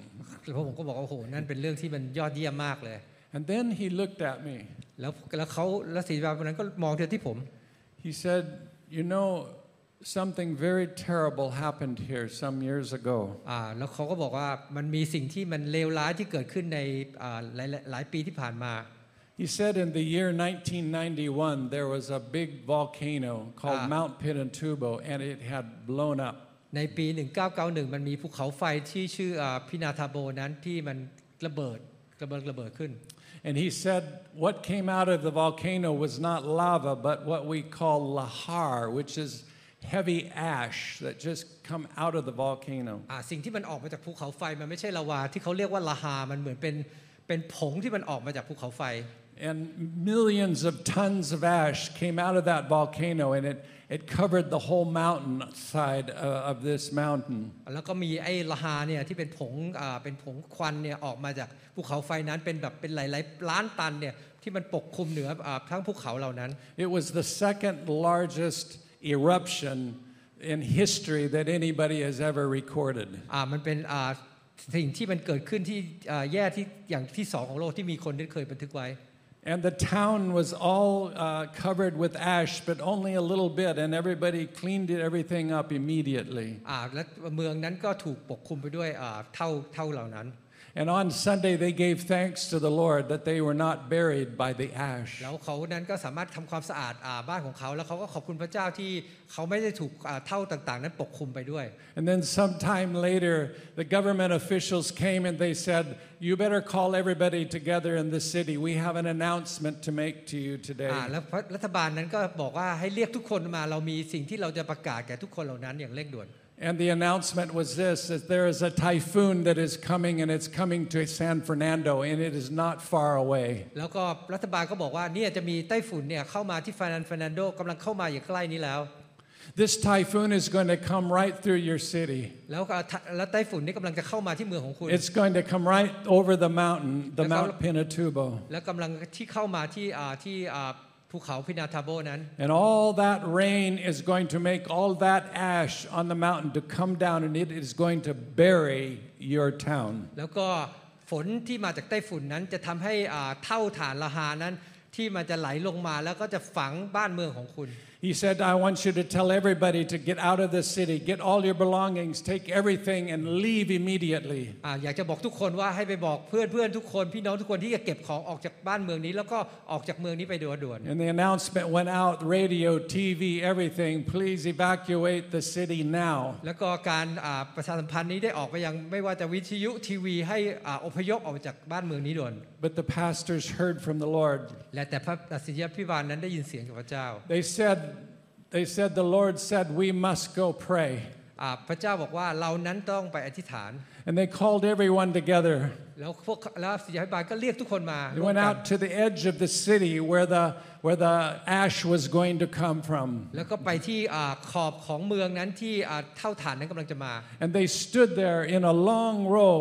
แล้วผมก็บอกว่าโอ้โหนั่นเป็นเรื่องที่มันยอดเยี่ยมมากเลย And then he looked at me. แล้วแล้วเขาแล้วศิษย์วันนั้นก็มองที่ผม He said, You know, something very terrible happened here some years ago. อ่าแล้วเขาก็บอกว่ามันมีสิ่งที่มันเลวร้ายที่เกิดขึ้นในอ่าหลายหลายปีที่ผ่านมา He said in the year 1991, there was a big volcano called Ah. Mount Pinatubo, and it had blown up. ในปี 1991 มันมีภูเขาไฟที่ชื่ออ่าพินาทาโบนั้นที่มันระเบิดระเบิดระเบิดขึ้น And he said, What came out of the volcano was not lava, but what we call lahar, which is heavy ash that just come out of the volcano. อ่าสิ่งที่มันออกมาจากภูเขาไฟมันไม่ใช่ลาวาที่เขาเรียกว่าลาฮา มันเหมือนเป็นเป็นผงที่มันออกมาจากภูเขาไฟ And millions of tons of ash came out of that volcano, and it, it covered the whole mountain side uh, of this mountain. แล้วก็มีไอ้ลาฮาเนี่ยที่เป็นผงอ่าเป็นผงควันเนี่ยออกมาจากภูเขาไฟนั้นเป็นแบบเป็นหลายๆล้านตันเนี่ยที่มันปกคลุมเหนืออ่าทั้งภูเขาเหล่านั้น It was the second largest eruption in history that anybody has ever recorded. อ่ามันเป็นอ่าสิ่งที่มันเกิดขึ้นที่อ่าแย่ที่อย่างที่สองของโลกที่มีคนได้เคยบันทึกไว้ And the town was all uh, covered with ash, but only a little bit, and everybody cleaned it, everything up immediately. อ่าและเมืองนั้นก็ถูกปกคลุมไปด้วยอ่าเท่าเท่าเหล่านั้น and on Sunday, they gave thanks to the Lord that they were not buried by the ash. And then sometime later, the government officials came and they said, "You better call everybody together in the city. We have an announcement to make to you today." แล้วรัฐบาลนั้นก็บอกว่าให้เรียกทุกคนมาเรามีสิ่งที่เราจะประกาศแก่ทุกคนเหล่านั้นอย่างเร่งด่วน And the announcement was this that there is a typhoon that is coming and it's coming to San Fernando and it is not far away. แล้วก็รัฐบาลก็บอกว่าเนี่ยจะมีไต้ฝุ่นเนี่ยเข้ามาที่ฟานันฟานันโดกำลังเข้ามาอย่างใกล้นี้แล้ว This typhoon is going to come right through your city. แล้วก็แล้วไต้ฝุ่นนี่กำลังจะเข้ามาที่เมืองของคุณ It's going to come right over the mountain, the That's all- Mount Pinatubo. แล้วกำลังที่เข้ามาที่อ่าที่อ่าภูเขาพินาทาโบนั้น And all that rain is going to make all that ash on the mountain to come down and it is going to bury your town. แล้วก็ฝนที่มาจากไต้ฝุ่นนั้นจะทำให้อ่าเท่าฐานละหานั้นที่มันจะไหลลงมาแล้วก็จะฝังบ้านเมืองของคุณ He said, I want you to tell everybody to get out of the city, get all your belongings, take everything, and leave immediately. อ่าอยากจะบอกทุกคนว่าให้ไปบอกเพื่อนเพื่อนๆทุกคนพี่น้องทุกคนที่จะเก็บของออกจากบ้านเมืองนี้ แล้วก็ออกจากเมืองนี้ไปโดยด่วน And the announcement went out radio, TV, everything. Please evacuate the city now. แล้วก็การอ่าประชาสัมพันธ์นี้ได้ออกไปยังไม่ว่าจะวิทยุทีวี ให้อ่าอพยพออกจากบ้านเมืองนี้ด่วน But the pastors heard from the Lord. และแต่พระตัสิยพิบาลนั้นได้ยินเสียงจากพระเจ้า They said, they said, the Lord said, we must go pray. อ่าพระเจ้าบอกว่าเรานั้นต้องไปอธิษฐาน And they called everyone together. แล้วพวกแล้วสิยพิบาลก็เรียกทุกคนมา They ร่วม went กัน out to the edge of the city where the, where the ash was going to come from. แล้วก็ไปที่อ่าขอบของเมืองนั้นที่อ่าเท่าฐานนั้นกำลังจะมา And they stood there in a long row,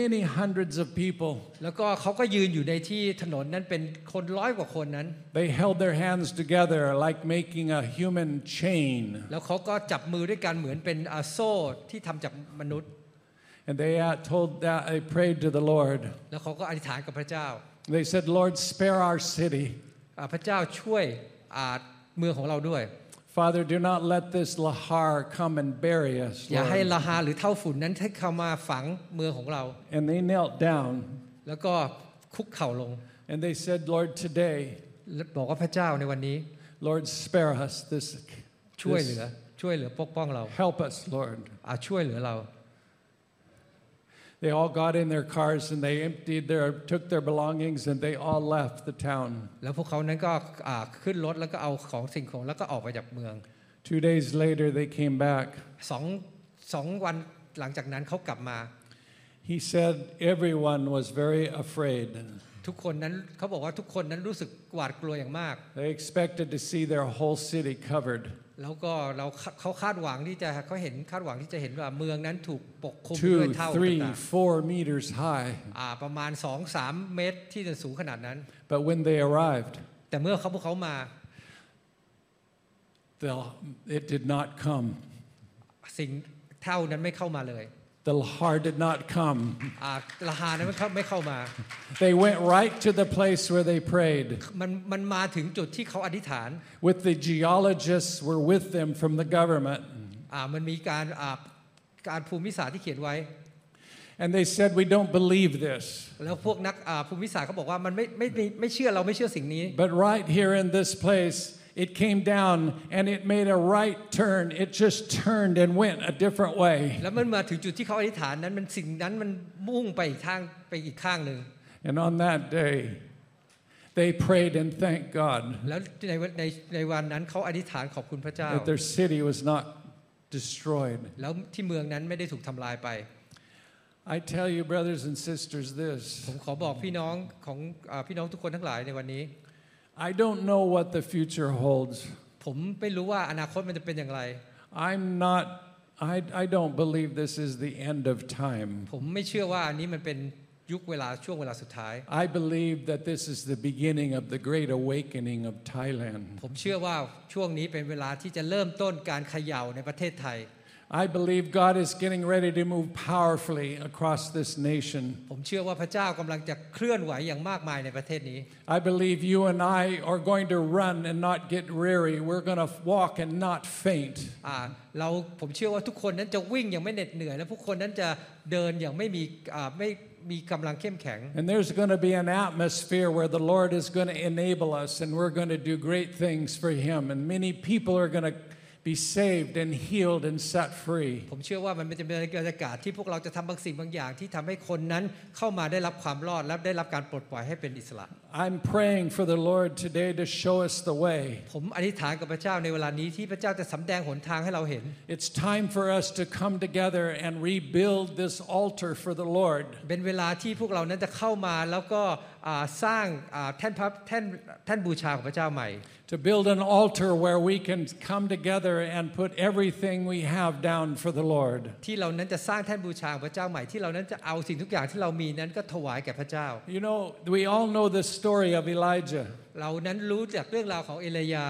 many hundreds of people. แล้วก็เขาก็ยืนอยู่ในที่ถนนนั้นเป็นคนร้อยกว่าคนนั้น They held their hands together like making a human chain. แล้วเขาก็จับมือด้วยกันเหมือนเป็นอ่าโซ่ที่ทำจากมนุษย์ And they uh, told that they prayed to the Lord. แล้วเขาก็อธิษฐานกับพระเจ้า They said, Lord, spare our city. อ่าพระเจ้าช่วยอ่าเมืองของเราด้วย Father, do not let this lahar come and bury us. อย่าให้ Lord. ละหาหรือเท่าฝุ่นนั้นให้เข้ามาฝังเมืองของเรา And they knelt down แล้วก็คุกเข่าลง and they said, Lord, today, แล้วบอกว่าพระเจ้าในวันนี้ Lord, spare us this. ช่วยเห this ลือช่วยเหลือปกป้องเรา help us, Lord. อ่าช่วยเหลือเรา They all got in their cars and they emptied their, took their belongings and they all left the town. แล้วพวกเขานั้นก็อ่าขึ้นรถแล้วก็เอาของสิ่งของแล้วก็ออกไปจากเมือง Two days later, they came back. สองสองวันหลังจากนั้นเขากลับมา He said everyone was very afraid. ทุกคนนั้นเขาบอกว่าทุกคนนั้นรู้สึกหวาดกลัวอย่างมาก They expected to see their whole city covered. แล้วก็เราเขาคาดหวังที่จะเขาเห็นคาดหวังที่จะเห็นว่าเมืองนั้นถูกปกคลุมด้วย Two, เท่า three, ต่าง four meters high. ๆอ่าประมาณ 2-3 เมตรที่จะสูงขนาดนั้น But when they arrived, แต่เมื่อเขาพวกเขามา the- it did not come. สิ่งเท่านั้นไม่เข้ามาเลย The lahar did not come. อ่าราคานั้นไม่เข้าไม่เข้ามา They went right to the place where they prayed. มันมันมาถึงจุดที่เขาอธิษฐาน With the geologists were with them from the government. อ่ามันมีการอ่าการภูมิศาสตร์ที่เขียนไว้ And they said, We don't believe this. แล้วพวกนักอ่าภูมิศาสตร์เขาบอกว่ามันไม่ไม่ไม่ไม่เชื่อเราไม่เชื่อสิ่งนี้ But right here in this place, it came down and it made a right turn. It just turned and went a different way. แล้วมันมาถึงจุดที่เขาอธิษฐานนั้นมันสิ่งนั้นมันมุ่งไปอีกทางไปอีกข้างหนึ่ง And on that day, they prayed and thanked God แล้วในวันในในวันนั้นเขาอธิษฐานขอบคุณพระเจ้า that their city was not destroyed. แล้วที่เมืองนั้นไม่ได้ถูกทำลายไป I tell you, brothers and sisters, ผ this มขอบอกพี่น้องของอาพี่น้องทุกคนทั้งหลายในวันนี้ I don't know what the future holds. ผมไม่รู้ว่าอนาคตมันจะเป็นอย่างไร I'm not, I, I don't believe this is the end of time. ผมไม่เชื่อว่าอันนี้มันเป็นยุคเวลาช่วงเวลาสุดท้าย I believe that this is the beginning of the great awakening of Thailand. ผมเชื่อว่าช่วงนี้เป็นเวลาที่จะเริ่มต้นการเขย่าในประเทศไทย I believe God is getting ready to move powerfully across this nation. ผมเชื่อว่าพระเจ้ากำลังจะเคลื่อนไหวอย่างมากมายในประเทศนี้ I believe you and I are going to run and not get weary. We're going to walk and not faint. อ่าเราผมเชื่อว่าทุกคนนั้นจะวิ่งอย่างไม่เหน็ดเหนื่อย และผู้คนนั้นจะเดินอย่างไม่มีอ่าไม่มีกำลังเข้มแข็ง And there's going to be an atmosphere where the Lord is going to enable us and we're going to do great things for Him. And many people are going to be saved and healed and set free. ผมเชื่อว่ามันจะเป็นบรรยากาศที่พวกเราจะทำบางสิ่งบางอย่างที่ทำให้คนนั้นเข้ามาได้รับความรอดและได้รับการปลดปล่อยให้เป็นอิสระ I'm praying for the Lord today to show us the way. ผมอธิษฐานกับพระเจ้าในเวลานี้ที่พระเจ้าจะสำแดงหนทางให้เราเห็น It's time for us to come together and rebuild this altar for the Lord. เป็นเวลาที่พวกเรานั้นจะเข้ามาแล้วก็อ่าสร้างอ่าแท่นพระแท่นแท่นบูชาของพระเจ้าใหม่ To build an altar where we can come together and put everything we have down for the Lord. ที่เรานั้นจะสร้างแท่นบูชาของพระเจ้าใหม่ที่เรานั้นจะเอาสิ่งทุกอย่างที่เรามีนั้นก็ถวายแก่พระเจ้า You know, we all know the story of Elijah. เรานั้นรู้จากเรื่องราวของเอลียา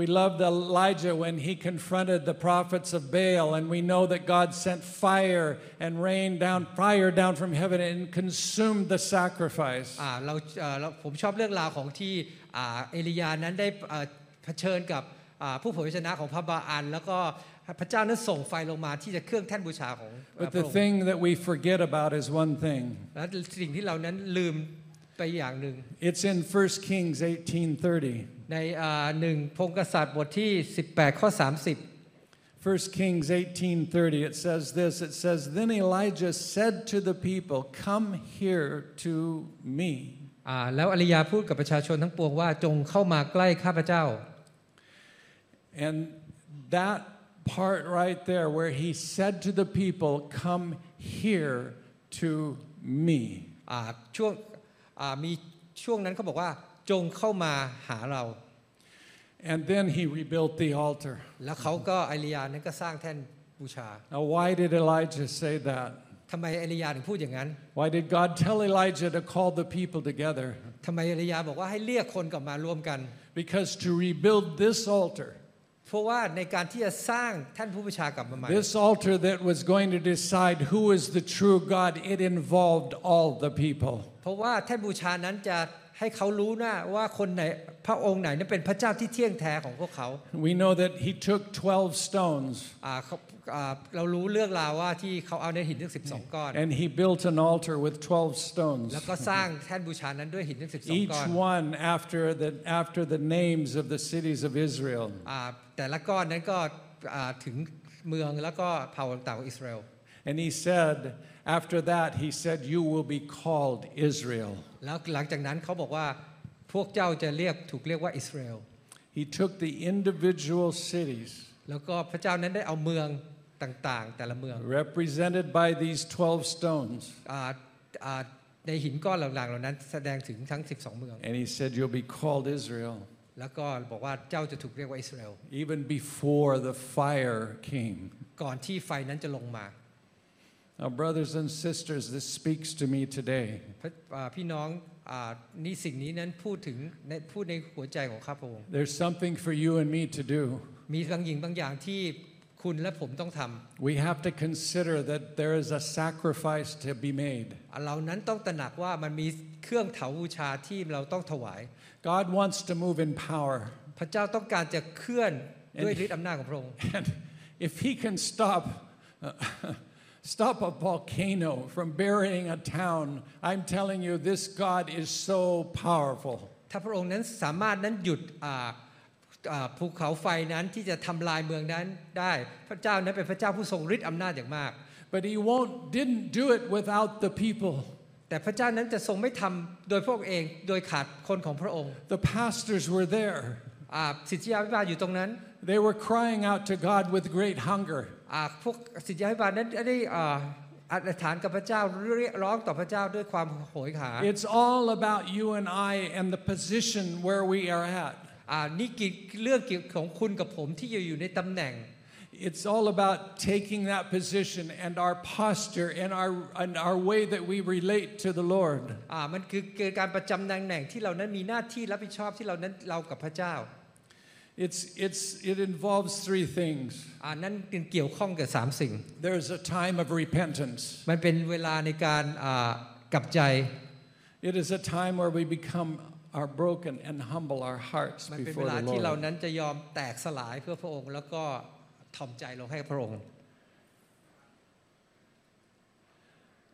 We loved Elijah when he confronted the prophets of Baal, and we know that God sent fire and rain down, fire down from heaven and consumed the sacrifice. อ่าเราเอ่อเราผมชอบเรื่องราวของที่อ่าเอลียานั้นได้เอ่อเผชิญกับ อ่าผู้เผยพระชนะของพระบาอัน แล้วก็พระเจ้านั้นส่งไฟลงมาที่จะเครื่องแท่นบูชาของพ But ระ the องค์ thing that we forget about is one thing. และสิ่งที่เรานั้นลืม ไปอย่างหนึ่ง It's in 1 Kings 18:30. ในอ่าหนึ่งพงกษัตริย์บทที่ 18 ข้อ 30 1 Kings 18:30 it says this it says then Elijah said to the people come here to me อ่าแล้วอริยาพูดกับประชาชนทั้งปวงว่าจงเข้ามาใกล้ข้าพเจ้า and that part right there where he said to the people come here to me อ่าช่วงอ่า มีช่วงนั้นเขาบอกว่าจงเข้ามาหาเรา and then he rebuilt the altar แล้วเขาก็อริยานั้นก็สร้างแท่นบูชา now why did Elijah say that ทำไมอริยาถึงพูดอย่างนั้น why did God tell Elijah to call the people together ทำไมอริยาบอกว่าให้เรียกคนกลับมารวมกัน because to rebuild this altar เพราะว่าในการที่จะสร้างแท่นผู้บูชากลับมาใหม่ This altar that was going to decide who is the true God, it involved all the people. เพราะว่าแท่นบูชานั้นจะให้เขารู้นะว่าคนไหนพระองค์ไหนนั้นเป็นพระเจ้าที่เที่ยงแท้ของพวกเขา We know that he took 12 stones อ่าเขาอ่าเรารู้เรื่องราวว่าที่เขาเอาในหินทั้ง12 ก้อน and he built an altar with 12 stones. แล้วก็สร้างแท่นบูชานั้นด้วยหินทั้ง12 Each ก้อน one after the, after the names of the cities of Israel. อ่าแต่ละก้อนนั้นก็อ่าถึงเมืองแล้วก็เผ่าต่างๆของอิสราเอล And he said, after that, he said, You will be called Israel. แล้วหลังจากนั้นเขาบอกว่าพวกเจ้าจะเรียกถูกเรียกว่าอิสราเอล He took the individual cities แล้วก็พระเจ้านั้นได้เอาเมืองต่างๆ แต่ละเมือง represented by these 12 stones. อ่าอ่าในหินก้อนหลังๆเหล่านั้นแสดงถึงทั้ง 12 เมือง And he said, You'll be called Israel. แล้วก็บอกว่าเจ้าจะถูกเรียกว่าอิสราเอล even before the fire came. ก่อนที่ไฟนั้นจะลงมา Now, brothers and sisters, this speaks to me today. พระอ่าพี่น้องอ่านี่สิ่งนี้นั้นพูดถึงในพูดในหัวใจของข้าพระองค์ There's something for you and me to do. มีบางอย่างบางอย่างที่คุณและผมต้องทำ We have to consider that there is a sacrifice to be made. เรานั้นต้องตระหนักว่ามันมีเครื่องเถาบูชาที่เราต้องถวาย God wants to move in power. พระเจ้าต้องการจะเคลื่อนด้วยฤทธิ์อำนาจของพระองค์ And if He can stop, stop a volcano from burying a town, I'm telling you, this God is so powerful. ถ้าพระองค์นั้นสามารถนั้นหยุดอ่าอ่าภูเขาไฟนั้นที่จะทำลายเมืองนั้นได้ พระเจ้านั้นเป็นพระเจ้าผู้ทรงฤทธิ์อำนาจอย่างมาก But He won't, didn't do it without the people. แต่พระเจ้านั้นจะทรงไม่ทำโดยพระองค์เองโดยขาดคนของพระองค์ The pastors were there. อ่าสิทธิยาพิบาลอยู่ตรงนั้น They were crying out to God with great hunger. อ่าพวกสิทธิยาพิบาลนั้นได้อ่าอธิษฐานกับพระเจ้าเรียกร้องต่อพระเจ้าด้วยความโหยหา It's all about you and I and the position where we are at. อ่านี่กี่เรื่องเกี่ยวของคุณกับผมที่อยู่อยู่ในตำแหน่ง It's all about taking that position and our posture and our, and our way that we relate to the Lord. อ่ามันคือคือการประจำตำแหน่งที่เรานั้นมีหน้าที่รับผิดชอบที่เรานั้นเรากับพระเจ้า It's, it's, it involves three things อ่านั่นเกี่ยวข้องกับสามสิ่ง there's a time of repentance, มันเป็นเวลาในการอ่ากลับใจ it is a time where we become our broken and humble our hearts มันเป็นเว before ลา the ที่เรา Lord. นั้นจะยอมแตกสลายเพื่อพระองค์ แล้วก็ถ่อมใจลงให้พระองค์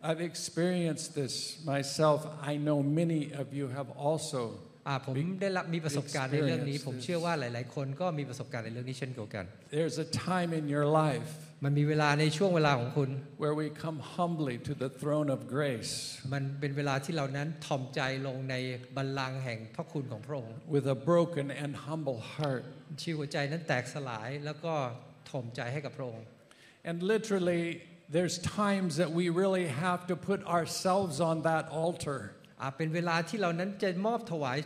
I've experienced this myself. I know many of you have also อ่า ผมได้รับมีประสบการณ์ในเรื่องนี้ experience ผมเชื่อว่าหลาย ๆ คนก็มีประสบการณ์ในเรื่องนี้เช่นเดียวกัน There's a time in your life มันมีเวลาในช่วงเวลาของคุณ where we come humbly to the throne of grace มันเป็นเวลาที่เรานั้นถ่อมใจลงในบัลลังก์แห่งพระคุณของพระองค์ with a broken and humble heart. ชีวิตหัวใจนั้นแตกสลายแล้วก็ถ่อมใจให้กับพระองค์ And literally, there's times that we really have to put ourselves on that altar. อ่าเป็นเวลาที่เรานั้นจะมอบถวาย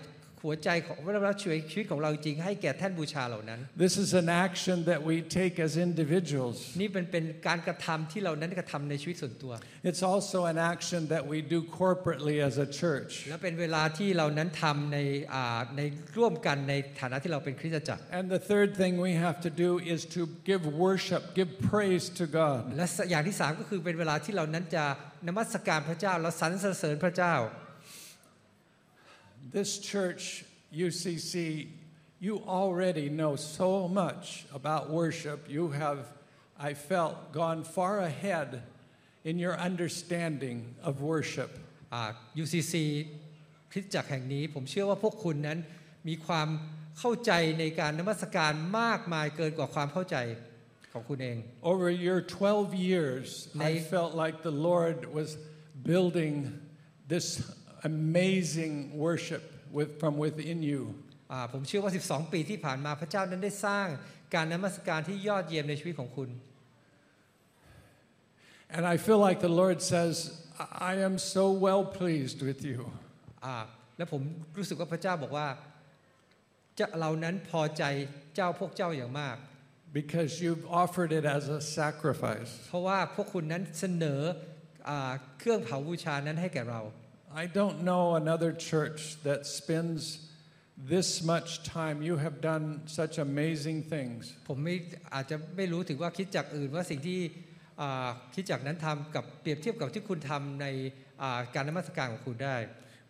หัวใจของพระเราช่วยชีวิตของเราจริงให้แก่แท่นบูชาเหล่านั้น This is an action that we take as individuals. นี่เป็นเป็นการกระทำที่เรานั้นกระทำในชีวิตส่วนตัว It's also an action that we do corporately as a church. และเป็นเวลาที่เรานั้นทำในอ่าในร่วมกันในฐานะที่เราเป็นคริสตจักร And the third thing we have to do is to give worship, give praise to God. และอย่างที่สามก็คือเป็นเวลาที่เรานั้นจะนมัสการพระเจ้าและสรรเสริญพระเจ้า This church, UCC, you already know so much about worship. You have, I felt, gone far ahead in your understanding of worship. อ่า UCC คริสตจักรแห่งนี้ ผมเชื่อว่าพวกคุณนั้นมีความเข้าใจในการนมัสการมากมายเกินกว่าความเข้าใจของคุณเอง Over your 12 years, I Nay. felt like the Lord was building this amazing worship with, from within you. อ่าผมเชื่อว่า 12 ปีที่ผ่านมาพระเจ้านั้นได้สร้างการนมัสการที่ยอดเยี่ยมในชีวิตของคุณ And I feel like the Lord says, I I am so well pleased with you. อ่าและผมรู้สึกว่าพระเจ้าบอกว่าจะเรานั้นพอใจเจ้าพวกเจ้าอย่างมาก because you've offered it as a sacrifice. เพราะว่าพวกคุณนั้นเสนออาเครื่องเผาบูชานั้นให้แก่เรา I don't know another church that spends this much time. You have done such amazing things. ผมไม่อาจจะไม่รู้ถึงว่าคิดจักรอื่นว่าสิ่งที่อ่าคิดจักรนั้นทำกับเปรียบเทียบกับที่คุณทำในอ่าการนมัสการของคุณได้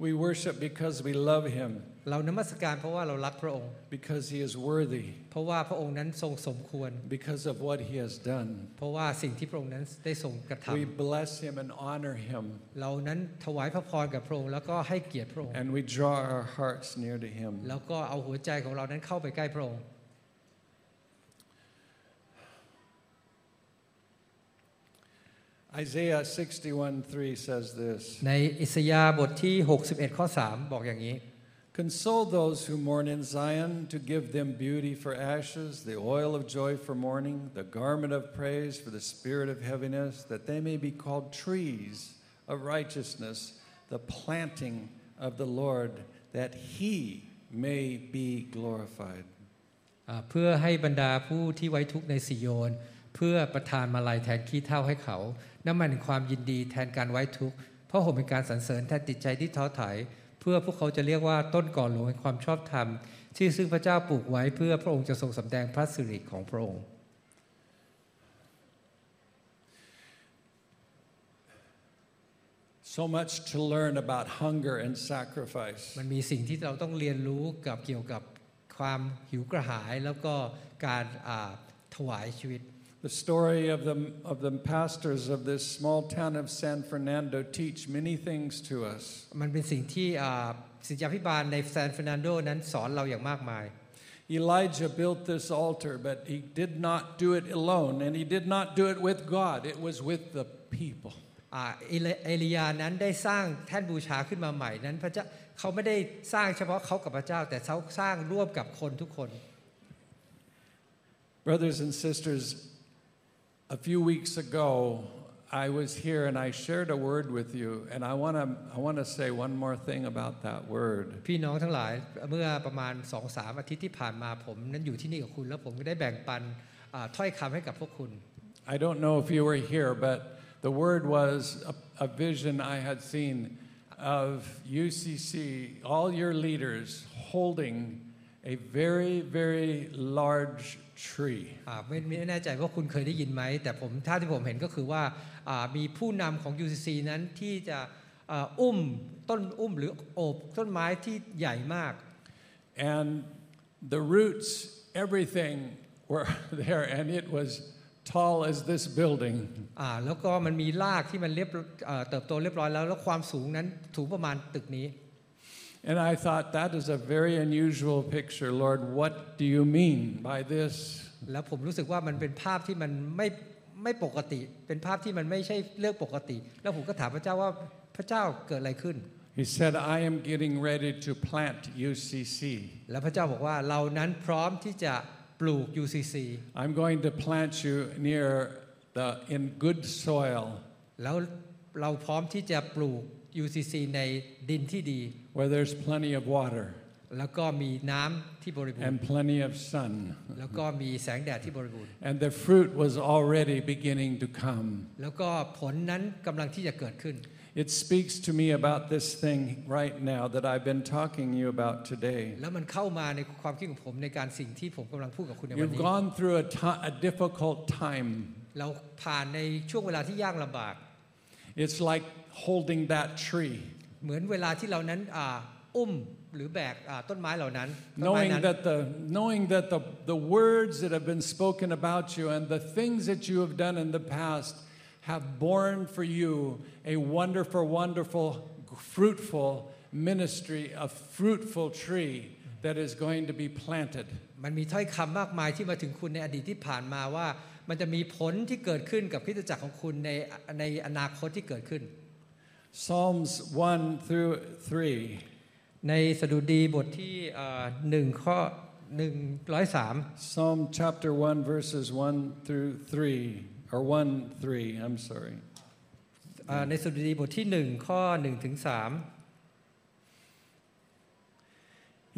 We worship because we love Him, เรานมัสการเพราะว่าเรารักพระองค์ because He is worthy, เพราะว่าพระองค์นั้นทรงสมควร because of what He has done. เพราะว่าสิ่งที่พระองค์นั้นได้ทรงกระท We bless Him and honor Him, ำเรานั้นถวายพระพรกับพระองค์แล้วก็ให้เกียรติพระองค์ and we draw our hearts near to Him. แล้วก็เอาหัวใจของเรานั้นเข้าไปใกล้พระองค์ Isaiah 61 3 says this ในอิสยาห์บทที่ 61 ข้อ 3 บอกอย่างนี้ Console those who mourn in Zion, to give them beauty for ashes, the oil of joy for mourning, the garment of praise for the spirit of heaviness, that they may be called trees of righteousness, the planting of the Lord, that he may be glorified. อ่าเพื่อให้บรรดาผู้ที่ไว้ทุกข์ในสิโยน เพื่อประทานมาลัยแทนขี้เท่าให้เขา น้ำมันแห่งความยินดีแทนการไว้ทุกข์เพราะห่มเป็นการสรรเสริญแทนจิตใจที่ท้อถอยเ พื่อพวกเขาจะเรียกว่าต้นก่อหลวงแห่งความชอบธรรม ที่ซึ่งพระเจ้าปลูกไว้เพื่อพระองค์จะทรงสำแดงพระสิริของพระองค์ So much to learn about hunger and sacrifice. มันมีสิ่งที่เราต้องเรียนรู้กับเกี่ยวกับความหิวกระหายแล้วก็การอ่าถวายชีวิต The story of the, of the pastors of this small town of San Fernando teach many things to us. มันเป็นสิ่งที่อ่าศิษยาพิบาลในซานเฟรนันโดนั้นสอนเราอย่างมากมาย Elijah built this altar, but he did not do it alone, and he did not do it with God. It was with the people. อ่าเอเลเอลียานั้นได้สร้างแท่นบูชาขึ้นมาใหม่นั้นพระเจ้าเขาไม่ได้สร้างเฉพาะเขากับพระเจ้า แต่เขาสร้างร่วมกับคนทุกคน Brothers and sisters, a few weeks ago, I was here and I shared a word with you, and I want to I want to say one more thing about that word. พี่น้องทั้งหลายเมื่อประมาณ2อสามอาทิตย์ที่ผ่านมาผมนั้นอยู่ที่นี่กับคุณ แล้วผมก็ได้แบ่งปันอ่าถ้อยคำให้กับพวกคุณ I don't know if you were here, but the word was a, a vision I had seen of UCC, all your leaders holding a very, very large tree. อ่าไม่ไม่แน่ใจว่าคุณเคยได้ยินไหม แต่ผมท่าที่ผมเห็นก็คือว่าอ่ามีผู้นำของ UCC นั้นที่จะอ่าอุ้มต้นอุ้มหรือโอบต้นไม้ที่ใหญ่มาก And the roots, everything were there, and it was tall as this building. อ่าแล้วก็มันมีรากที่มันเรียบเอ่อเติบโตเรียบร้อยแล้ว แล้วความสูงนั้นสูงประมาณตึกนี้ And I thought, that is a very unusual picture, Lord. What do you mean by this? แล้วผมรู้สึกว่ามันเป็นภาพที่มันไม่ไม่ปกติ เป็นภาพที่มันไม่ใช่เรื่องปกติ แล้วผมก็ถามพระเจ้าว่าพระเจ้าเกิดอะไรขึ้น He said, I am getting ready to plant UCC. แล้วพระเจ้าบอกว่าเรานั้นพร้อมที่จะปลูก UCC I'm going to plant you near the in good soil แล้วเราพร้อมที่จะปลูก UCC ในดินที่ดี where there's plenty of water แล้วก็มีน้ำที่บริบูร and ณ์ plenty of sun. แล้วก็มีแสงแดดที่บริบูรณ์ And the fruit was already beginning to come. แล้วก็ผลนั้นกำลังที่จะเกิดขึ้น It speaks to me about this thing right now that I've been talking to you about today. แล้วมันเข้ามาในความคิดของผมในการสิ่งที่ผมกำลังพูดกับคุณในวัน You've นี้ gone through a ti- a difficult time. เราผ่านในช่วงเวลาที่ยากลำบาก It's like holding that tree. เหมือนเวลาที่เรานั้นอ่า อุ้มหรือแบกอ่าต้นไม้เหล่านั้นต้นไม้ knowing นั้น that the knowing that the, the words that have been spoken about you and the things that you have done in the past have borne for you a wonderful wonderful fruitful ministry a fruitful tree that is going to be planted มันมีถ้อยคำมากมายที่มาถึงคุณในอดีตที่ผ่านมาว่า มันจะมีผลที่เกิดขึ้นกับคริสตจักรของคุณในในอนาคตที่เกิดขึ้น Psalms 1 through 3 ในสดุดีบทที่อ่าหนึ่งข้อหนึ่งร้อยสาม Psalm chapter 1 verses 1 through 3 or 1 3 I'm sorry อ่าในสดุดีบทที่หนึ่งข้อหนึ่งถึงสาม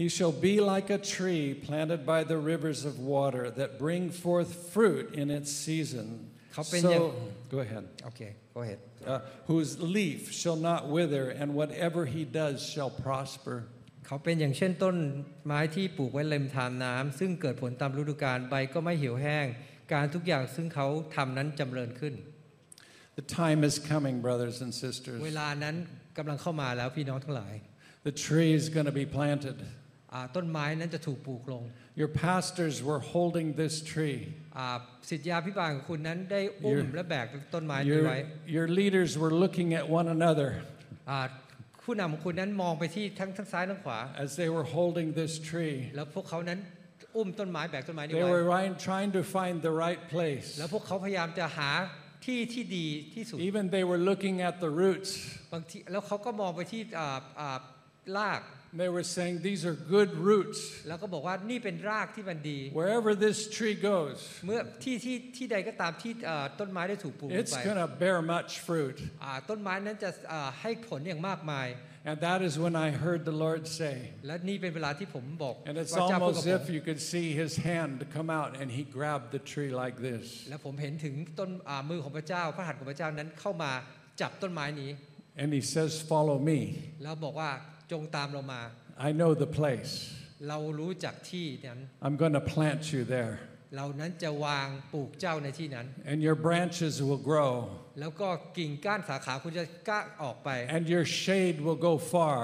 He shall be like a tree planted by the rivers of water that bring forth fruit in its season. เขาเป็นอย่าง So, go ahead. โอเค Go ahead Uh, whose leaf shall not wither, and whatever he does shall prosper. เขาเป็นอย่างเช่นต้นไม้ที่ปลูกไว้ริมทานน้ำซึ่งเกิดผลตามฤดูกาลใบก็ไม่เหี่ยวแห้ง การทุกอย่างซึ่งเขาทำนั้นจำเริญขึ้น The time is coming, brothers and sisters. เวลานั้นกำลังเข้ามาแล้วพี่น้องทั้งหลาย The tree is going to be planted. อ่าต้นไม้นั้นจะถูกปลูกลง Your pastors were holding this tree. อ่าสิทธยาพิบาลของคุณนั้นได้อุ้ม Your- และแบกต้นไม้นี้ไว้ Your, your leaders were looking at one another อ่าผู้นำของคุณนั้นมองไปที่ทั้งทั้งซ้ายทั้งขวา as they were holding this tree. แล้วพวกเขานั้นอุ้มต้นไม้แบกต้นไม้นี้ They ไว้ were right, trying to find the right place. แล้วพวกเขาพยายามจะหาที่ที่ดีที่สุด Even they were looking at the roots. บางทีแล้วเขาก็มองไปที่อ่าอ่าราก They were saying, These are good roots. แล้วก็บอกว่านี่เป็นรากที่มันดี Wherever this tree goes, เมื่อที่ที่ที่ใดก็ตามที่อ่าต้นไม้ได้ถูกปลูกลง it's ไป going to bear much fruit. อ่าต้นไม้นั้นจะอ่าให้ผลอย่างมากมาย And that is when I heard the Lord say, และนี่เป็นเวลาที่ผมบอก and it's พระเจ้าพูดกับ almost ผม if you could see his hand come out and he grabbed the tree like this. และผมเห็นถึงต้นอ่ามือของพระเจ้า พระหัตถ์ของพระเจ้านั้นเข้ามาจับต้นไม้นี้ And he says, Follow me. แล้วบอกว่า จงตามเรามา I know the place. เรารู้จักที่นั้น I'm going to plant you there. เรานั้นจะวางปลูกเจ้าในที่นั้น And your branches will grow. แล้วก็กิ่งก้านสาขาคุณจะกล้าออกไป And your shade will go far.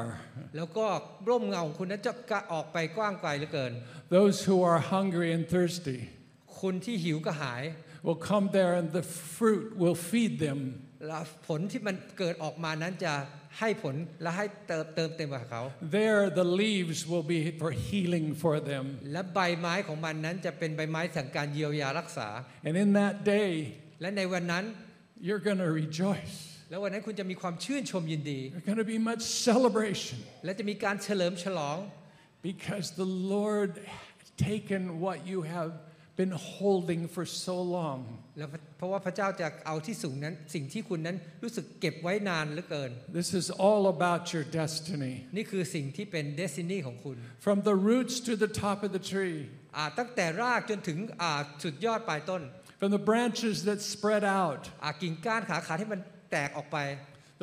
แล้วก็ร่มเงาของคุณนั้นจะกล้าออกไปกว้างไกลเหลือเกิน Those who are hungry and thirsty คุณที่หิวกระหาย will come there and the fruit will feed them. แล้วผลที่มันเกิดออกมานั้นจะ ให้ผลและให้เติมเติมเต็มกับเขา There, the leaves will be for healing for them. และใบไม้ของมันนั้นจะเป็นใบไม้แห่งการเยียวยารักษา And in that day, และในวันนั้น you're going to rejoice. แล้ววันนั้นคุณจะมีความชื่นชมยินดี There's going to be much celebration และจะมีการเฉลิมฉลอง because the Lord has taken what you have been holding for so long แล้วเพราะว่าพระเจ้าจะเอาที่สูงนั้น สิ่งที่คุณนั้นรู้สึกเก็บไว้นานเหลือเกิน This is all about your destiny. นี่คือสิ่งที่เป็นเดซินีของคุณ From the roots to the top of the tree, อ่าตั้งแต่รากจนถึงอ่าสุดยอดปลายต้น from the branches that spread out. อ่ากิ่งก้านขาขาที่มันแตกออกไป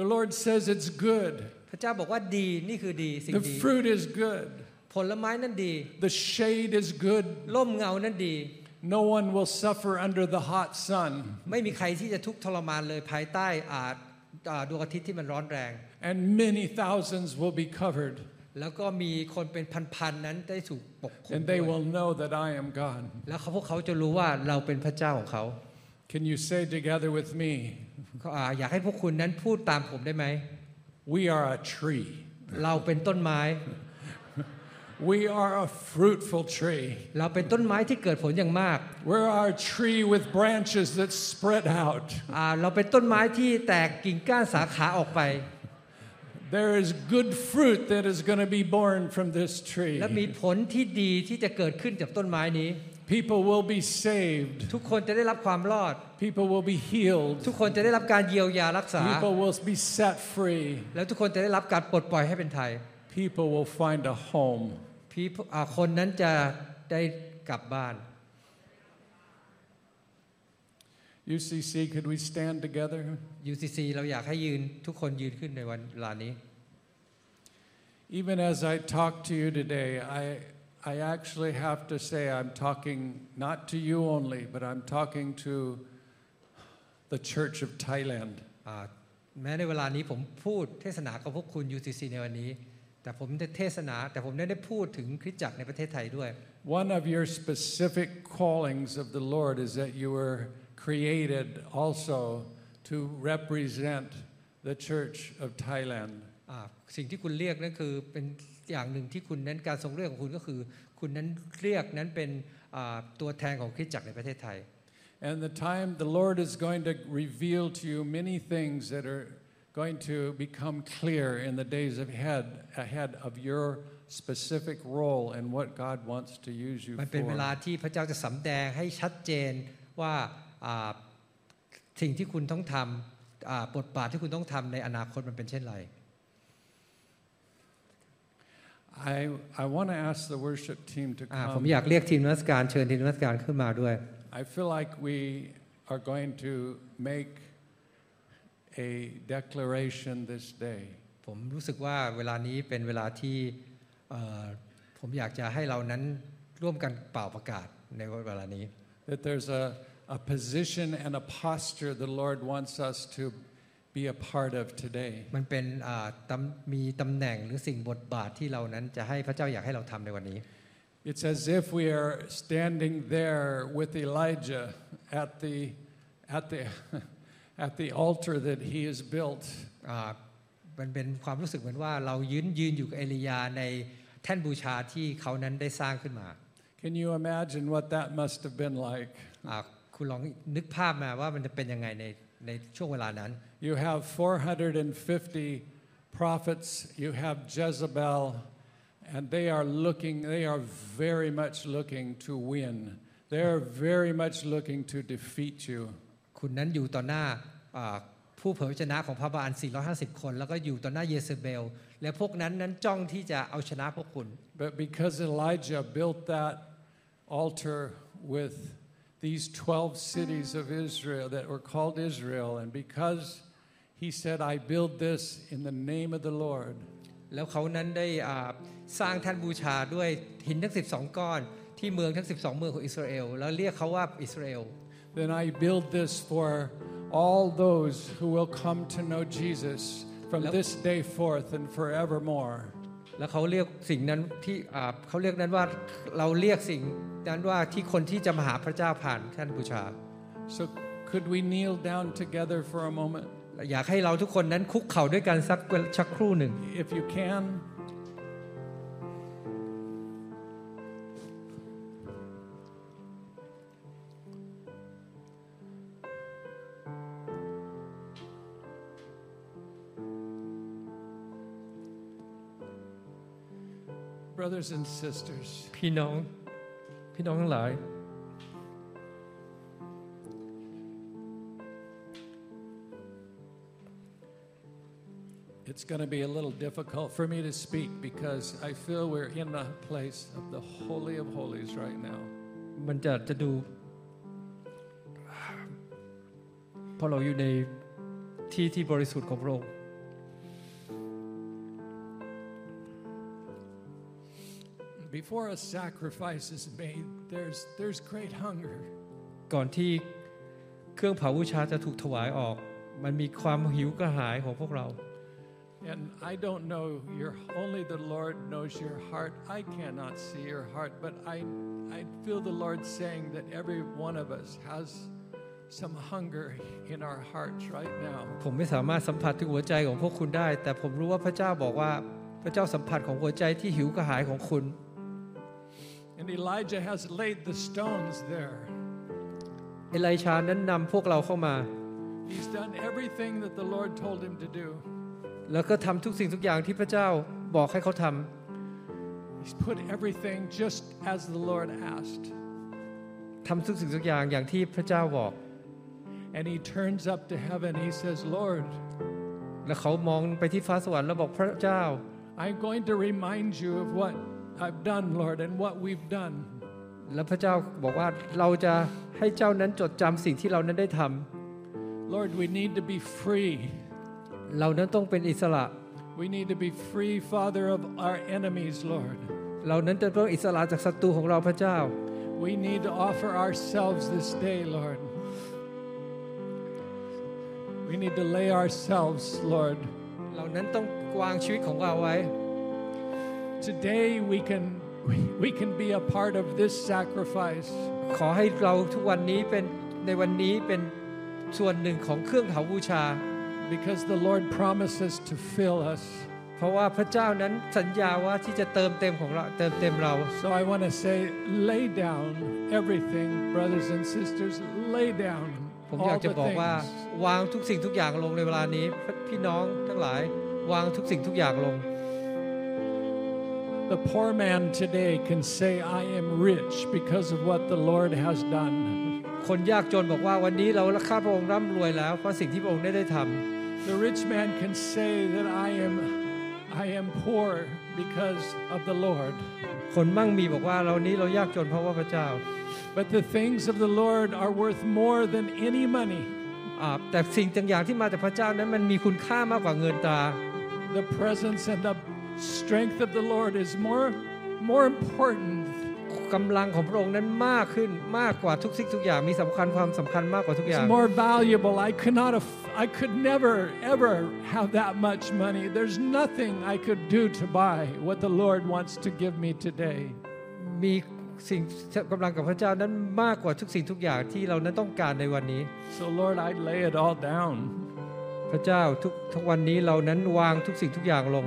The Lord says it's good. พระเจ้าบอกว่าดีนี่คือดีสิ่ง The ดี fruit is good. ผลไม้นั้นดี The shade is good. ร่มเงานั้นดี No one will suffer under the hot sun. ไม่มีใครที่จะทุกข์ทรมานเลยภายใต้อาอ่าดวงอาทิตย์ที่มันร้อนแรง And many thousands will be covered. แล้วก็มีคนเป็นพันๆนั้นได้ถูกปกคลุม And ด้ they วย will know that I am God. แล้วเขาพวกเขาจะรู้ว่าเราเป็นพระเจ้าของเขา Can you say together with me, เขาอ่าอยากให้พวกคุณนั้นพูดตามผมได้ไหม We are a tree. เราเป็นต้นไม้ We are a fruitful tree. เราเป็นต้นไม้ที่เกิดผลอย่างมาก We're a tree with branches that spread out. อ่าเราเป็นต้นไม้ที่แตกกิ่งก้านสาขาออกไป There is good fruit that is going to be born from this tree. และมีผลที่ดีที่จะเกิดขึ้นจากต้นไม้นี้ People will be saved. ทุกคนจะได้รับความรอด People will be healed. ทุกคนจะได้รับการเยียวยารักษา People will be set free. แล้วทุกคนจะได้รับการปลดปล่อยให้เป็นไทย People will find a home. พี่อ่าคนนั้นจะได้กลับบ้าน UCC, could we stand together? UCC เราอยากให้ยืนทุกคนยืนขึ้นในวันเวลานี้ Even as I talk to you today, I, I actually have to say I'm talking not to you only, but I'm talking to the Church of Thailand. อ่าแม้ในเวลานี้ผมพูดเทศนากับพวกคุณ UCC ในวันนี้ แต่ผมได้เทศนาแต่ผมได้ได้พูดถึงคริสตจักรในประเทศไทยด้วย One of your specific callings of the Lord is that you were created also to represent the Church of Thailand. อ่าสิ่งที่คุณเรียกนั่นคือเป็นอย่างหนึ่งที่คุณนั้นการทรงเรียกของคุณก็คือ คุณนั้นเรียกนั้นเป็นอ่าตัวแทนของคริสตจักรในประเทศไทย And the time the Lord is going to reveal to you many things that are going to become clear in the days ahead, ahead of your specific role and what God wants to use you มันเป็นเวลา for. ที่พระเจ้าจะสำแดงให้ชัดเจนว่าอ่าสิ่งที่คุณต้องทำอ่าบทบาทที่คุณต้องทำในอนาคตมันเป็นเช่นไร I, I want to ask the worship team to อ่าผม come. อยากเรียกทีมนมัสการเชิญทีมนมัสการขึ้นมาด้วย I feel like we are going to make a declaration this day. ผมรู้สึกว่าเวลานี้เป็นเวลาที่เอ่อผมอยากจะให้เรานั้นร่วมกันเป่าประกาศในเวลานี้ That there's a, a position and a posture the Lord wants us to be a part of today. มันเป็นอ่าตำมีตำแหน่งหรือสิ่งบทบาทที่เรานั้นจะให้พระเจ้าอยากให้เราทำในวันนี้ It's as if we are standing there with Elijah at the, at the, at the altar that he has built. อ่ามันเป็นความรู้สึกเหมือนว่าเรายืนยืนอยู่กับเอลียาในแท่นบูชาที่เขานั้นได้สร้างขึ้นมา Can you imagine what that must have been like? อ่าคุณลองนึกภาพมาว่ามันจะเป็นยังไงในในช่วงเวลานั้น You have 450 prophets, you have Jezebel, and they are looking, they are very much looking to win. They are very much looking to defeat you. คุณนั้นอยู่ต่อหน้าอ่าผู้เผยพระชนะของพระบาล 450 คน แล้วก็อยู่ต่อหน้าเยเซเบล และพวกนั้นนั้นจ้องที่จะเอาชนะพวกคุณ But because Elijah built that altar with these 12 cities of Israel that were called Israel, and because he said, I build this in the name of the Lord, แล้วเขานั้นได้อ่าสร้างแท่านบูชาด้วยหินทั้ง 12 ก้อน ที่เมืองทั้ง 12 เมืองของอิสราเอล แล้วเรียกเขาว่าอิสราเอล then I build this for all those who will come to know Jesus from Yep. this day forth and forevermore. แล้วเขาเรียกสิ่งนั้นที่อ่าเขาเรียกนั้นว่าเราเรียกสิ่งนั้นว่าที่คนที่จะมาหาพระเจ้าผ่านแท่านบูชา So, could we kneel down together for a moment? อยากให้เราทุกคนนั้นคุกเข่าด้วยกันสักชักครู่หนึ่ง If you can. Brothers and sisters, พี่น้อง พี่น้องทั้งหลาย it's going to be a little difficult for me to speak because I feel we're in a place of the Holy of Holies right now. มันจะจะดูเพราะเราอยู่ในที่ที่บริสุทธิ์ของพระองค์ Before a sacrifice is made, there's, there's great hunger. ก่อนที่เครื่องเผาบูชาจะถูกถวายออก มันมีความหิวกระหายของพวกเรา And I don't know your only the Lord knows your heart. I cannot see your heart, but I I feel the Lord saying that every one of us has some hunger in our hearts right now. ผมไม่สามารถสัมผัสถึงหัวใจของพวกคุณได้ แต่ผมรู้ว่าพระเจ้าบอกว่าพระเจ้าสัมผัสของหัวใจที่หิวกระหายของคุณ And Elijah has laid the stones there. เอไลชานั้นนำพวกเราเข้ามา He's done everything that the Lord told him to do. แล้วก็ทำทุกสิ่งทุกอย่างที่พระเจ้าบอกให้เขาทำ He's put everything just as the Lord asked. ทำทุกสิ่งทุกอย่างอย่างที่พระเจ้าบอก And he turns up to heaven. He says, Lord, แล้วเขามองไปที่ฟ้าสวรรค์แล้วบอกพระเจ้า I'm going to remind you of what I've done, Lord, and what we've done. แล้วพระเจ้าบอกว่าเราจะให้เจ้านั้นจดจำสิ่งที่เรานั้นได้ทำ Lord, we need to be free. เรานั้นต้องเป็นอิสระ We need to be free, Father, of our enemies, Lord. เรานั้นจะต้องอิสระจากศัตรูของเราพระเจ้า We need to offer ourselves this day, Lord. We need to lay ourselves, Lord. เรานั้นต้องวางชีวิตของเราไว้ today we can we, we can be a part of this sacrifice. ขอให้เราทุกวันนี้เป็นในวันนี้เป็นส่วนหนึ่งของเครื่องเถาบูชา Because the Lord promises to fill us. เพราะว่าพระเจ้านั้นสัญญาว่าที่จะเติมเต็มของเราเติมเต็มเรา So I want to say, lay down everything, brothers and sisters. Lay down ผมอยา all กจะ the บอกว่า things. วางทุกสิ่งทุกอย่างลงในเวลานี้ พี่น้องทั้งหลายวางทุกสิ่งทุกอย่างลง The poor man today can say, I am rich because of what the Lord has done. คนยากจนบอกว่าวันนี้เราข้าพระองค์ร่ำรวยแล้วเพราะสิ่งที่พระองค์ได้ได้ทำ The rich man can say that I am, I am poor because of the Lord. คนมั่งมีบอกว่าเรานี้เรายากจนเพราะว่าพระเจ้า But the things of the Lord are worth more than any money. อ่าแต่สิ่งต่างๆที่มาจากพระเจ้านั้นมันมีคุณค่ามากกว่าเงินตรา The presence and the strength of the Lord is more, more important กำลังของพระองค์นั้นมากขึ้นมากกว่าทุกสิ่งทุกอย่างมีสำคัญความสำคัญมากกว่าทุกอย่าง It's more valuable. I could not have, I could never ever have that much money. There's nothing I could do to buy what the Lord wants to give me today. มีสิ่งกำลังกับพระเจ้านั้นมากกว่าทุกสิ่งทุกอย่างที่เรานั้นต้องการในวันนี้ So Lord, I lay it all down. พระเจ้าทุกทุกวันนี้เรานั้นวางทุกสิ่งทุกอย่างลง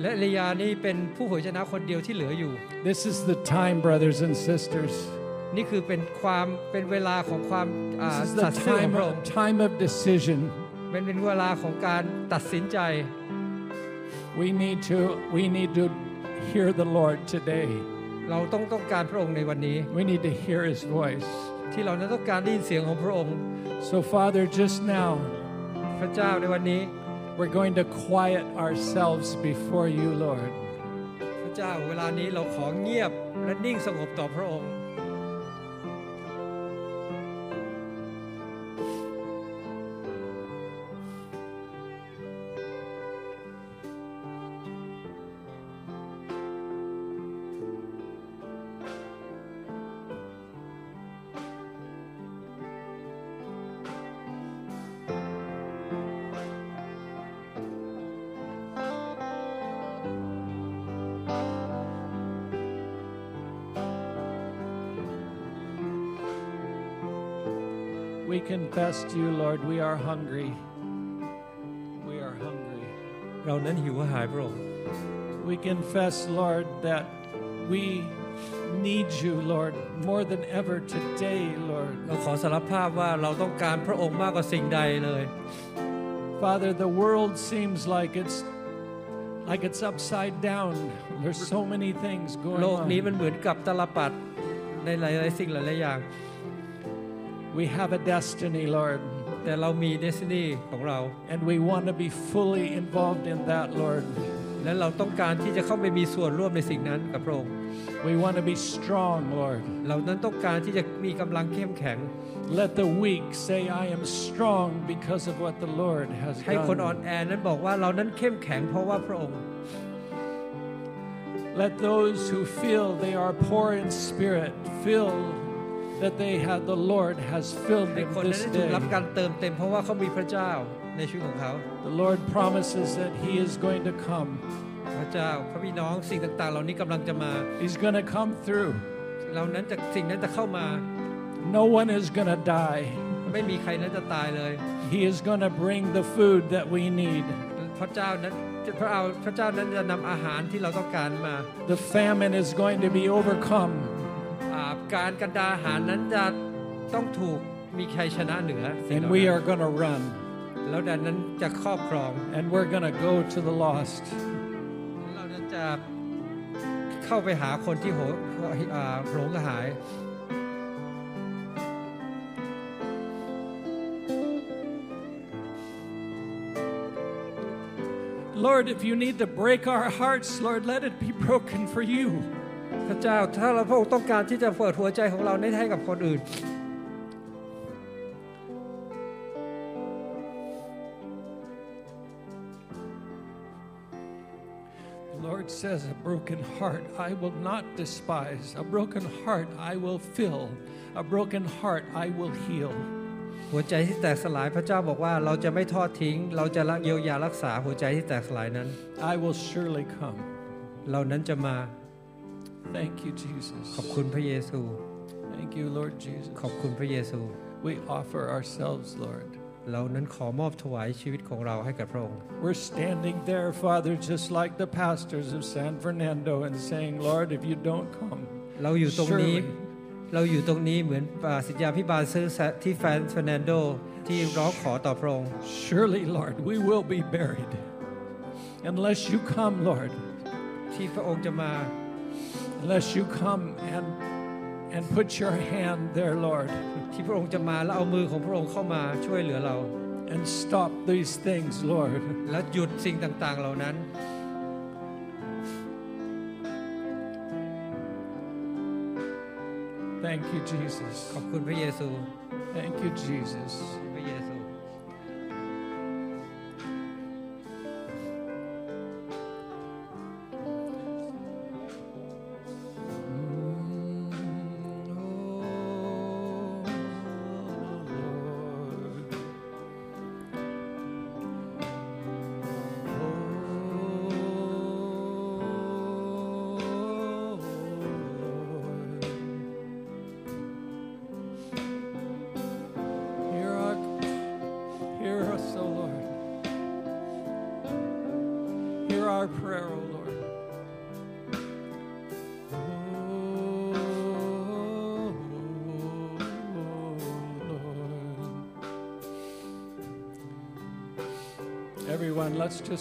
และเอลียานี่เป็นผู้เผยชนะคนเดียวที่เหลืออยู่ This is the time, brothers and sisters. นี่คือเป็นความเป็นเวลาของความอ่า This is สั the ตย์ซื่อของ time พระอง of, ค์ time of decision. เป็นเป็นเวลาของการตัดสินใจ We need to we need to hear the Lord today. เราต้องต้องการพระองค์ในวันนี้ We need to hear his voice. ที่เรานั้นต้องการได้ยินเสียงของพระองค์ So Father, just now พระเจ้าในวันนี้ we're going to quiet ourselves before you, Lord. พระเจ้าเวลานี้เราขอเงียบและนิ่งสงบต่อพระองค์ We confess to you, Lord, we are hungry. We are hungry. เรานั้นหิวกระหายพระองค์ We confess, Lord, that we need you, Lord, more than ever today, Lord. เราขอสารภาพว่าเราต้องการพระองค์มากกว่าสิ่งใดเลย Father, the world seems like it's like it's upside down. There's so many things โล going กนี้ on. มันเหมือนกับตลปัดในหลายๆสิ่งหลายๆอย่าง We have a destiny, Lord, แต่เรามีเดซินีของเรา and we want to be fully involved in that, Lord. และเราต้องการที่จะเข้าไปมีส่วนร่วมในสิ่งนั้นกับพระองค์ We want to be strong, Lord. เรานั้นต้องการที่จะมีกำลังเข้มแข็ง Let the weak say, I am strong because of what the Lord has ให้คนอ่อน done. แอนั้นบอกว่าเรานั้นเข้มแข็งเพราะว่าพระองค์ Let those who feel they are poor in spirit feel that they have the Lord has filled ให้ them คนนั้น this ได้ถูก day. รับการเติมเต็มเพราะว่าเขามีพระเจ้าในชีวิตของเขา The Lord promises that He is going to come. พระเจ้าพระพี่น้องสิ่งต่าง ๆ เหล่านี้กำลังจะมา He's going to come through. เรานั้นจะสิ่งนั้นจะเข้ามา No one is going to die. ไม่มีใครนั้นจะตายเลย He is going to bring the food that we need. พระเจ้านั้นพระเอาพระเจ้านั้นจะนำอาหารที่เราต้องการมา The famine is going to be overcome. อ่าการกันดารอาหารนั้นจะต้องถูกมีใครชนะเหนือสิ่งเห And ล่า we นั้น are going to run. แล้วดังนั้นจะครอบครอง And we're going to go to the lost. เราจะเข้าไปหาคนที่โหอ่าหลงกระหาย Lord, if you need to break our hearts, Lord, let it be broken for you. พระเจ้าถ้าเราพระองค์ต้องการที่จะเปิดหัวใจของเราให้กับคนอื่น The Lord says, A broken heart I will not despise. A broken heart I will fill. A broken heart I will heal. หัวใจที่แตกสลายพระเจ้าบอกว่าเราจะไม่ทอดทิ้ง เราจะเยียวยารักษาหัวใจที่แตกสลายนั้น I will surely come. เรานั้นจะมา Thank you, Jesus. ขอบคุณพระเยซู Thank you, Lord Jesus. ขอบคุณพระเยซู We offer ourselves, Lord. เรานั้นขอมอบถวายชีวิตของเราให้กับพระองค์ We're standing there, Father, just like the pastors of San Fernando, and saying, Lord, if you don't come, เราอยู่ตรงนี้ surely เราอยู่ตรงนี้เหมือนอ่าสิทธยาพิบาลซื้อที่แฟนเฟรนันโดที่ร้องขอต่อพระองค์ Surely, Lord, we will be buried unless you come, Lord. ที่พระองค์จะมา Unless you come and and put your hand there, Lord, ที่พระองค์จะมาแล้วเอามือของพระองค์เข้ามาช่วยเหลือเรา and stop these things, Lord. และหยุดสิ่งต่างๆ เหล่านั้น Thank you, Jesus. ขอบคุณพระเยซู Thank you, Jesus. พระเยซู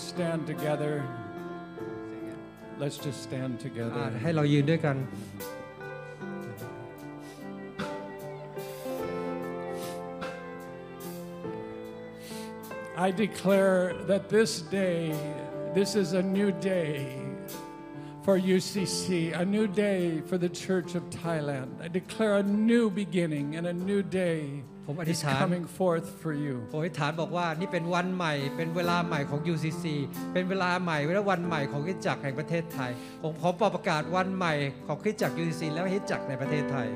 just stand together. Let's just stand อ่า together. ให้เรายืนด้วยกัน I declare that this day, this is a new day for UCC, a new day for the Church of Thailand. I declare a new beginning and a new day ผมอธิษ is ฐาน coming forth for you. ผมอธิษฐานบอกว่านี่เป็นวันใหม่ เป็นเวลาใหม่ของ UCC เป็นเวลาใหม่และวันใหม่ของคริสตจักรแห่งประเทศไทย ผมขอประกาศวันใหม่ของคริสตจักร UCC และคริสตจักรในประเทศไทย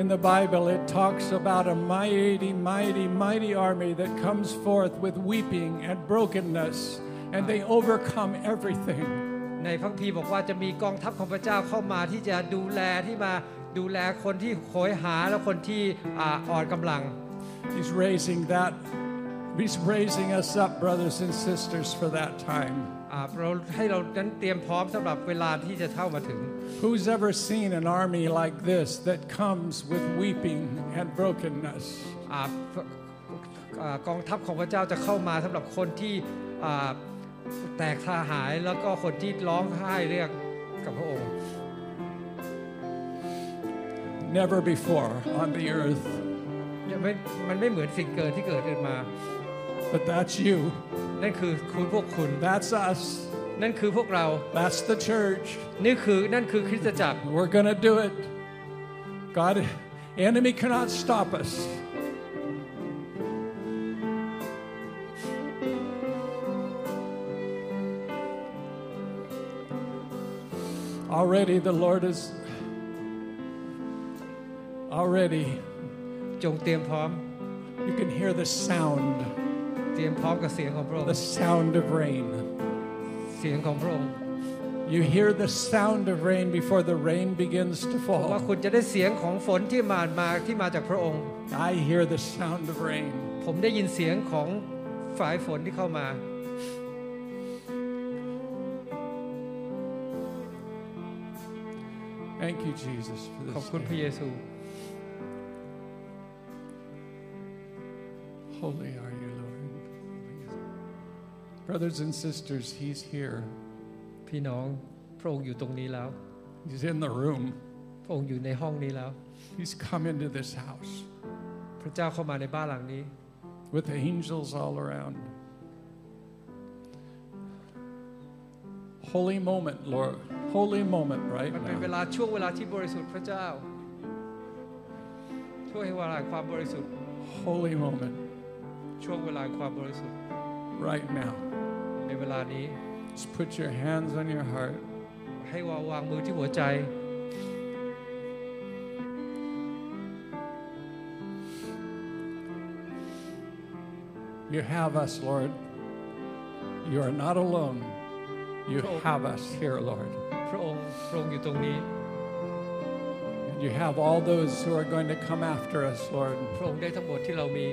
In the Bible, it talks about a mighty, mighty, mighty army that comes forth with weeping and brokenness, and they overcome everything. ในพระคัมภีร์บอกว่าจะมีกองทัพของพระเจ้าเข้ามาที่จะดูแลที่มาดูแลคนที่โหยหาและคนที่อ่าอ่อนกำลัง He's raising that. He's raising us up, brothers and sisters, for that time. อ่าเราให้เรานั้นเตรียมพร้อมสำหรับเวลาที่จะเข้ามาถึง Who's ever seen an army like this that comes with weeping and brokenness? อ่าอ่ากองทัพของพระเจ้าจะเข้ามาสำหรับคนที่อ่าแตกทาหายแล้วก็คนที่ร้องไห้เรียกกับพระองค์ Never before on the earth. ยังไม่มันไม่เหมือนสิ่งเกิดที่เกิดขึ้นมา But that's you. นั่นคือคุณพวกคุณ That's us. นั่นคือพวกเรา That's the church. นี่คือนั่นคือคริสตจักร We're going to do it. God, enemy cannot stop us. Already the Lord is already จงเตรียมพร้อม you can hear the sound, เตรียมพร้อมกับเสียงของพระองค์ the sound of rain. เสียงของพระองค์ You hear the sound of rain before the rain begins to ว่า fall. คุณจะได้เสียงของฝนที่มามาที่มาจากพระองค์ I hear the sound of rain. ผมได้ยินเสียงของฝายฝนที่เข้ามา Thank you, Jesus, for ขอบ this. คุณพระ day. เยซู Holy are you, Lord. Brothers and sisters, He's here. พี่น้องพระองค์อยู่ตรงนี้แล้ว He's in the room. พระองค์อยู่ในห้องนี้แล้ว He's come into this house พระเจ้าเข้ามาในบ้านหลังนี้ with angels all around. Holy moment, Lord. Holy moment right มันเป็นเว now. ลาช่วงเวลาที่บริสุทธิ์พระเจ้า ช่วงเวลาแห่งความบริสุทธิ์ Holy moment ช่วงเวลาแห่งความบริสุทธิ์ right now. ในเวลานี้ Just put your hands on your heart. ให้วางวางมือที่หัวใจ You have us, Lord. You are not alone. You Oh. have us here, Lord. พระองค์พระองค์อยู่ตรงนี้ And you have all those who are going to come after us, Lord. พระองค์ได้ทั้งหมดที่เรามี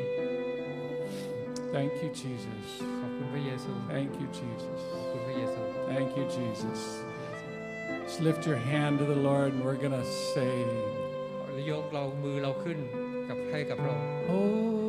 Thank you, Jesus. ขอบคุณพระเยซู Thank you, Jesus. ขอบคุณพระเยซู Thank you, Jesus. Just lift your hand to the Lord, and we're going to say, ยกเรามือเราขึ้นกับให้กับพระองค์ Holy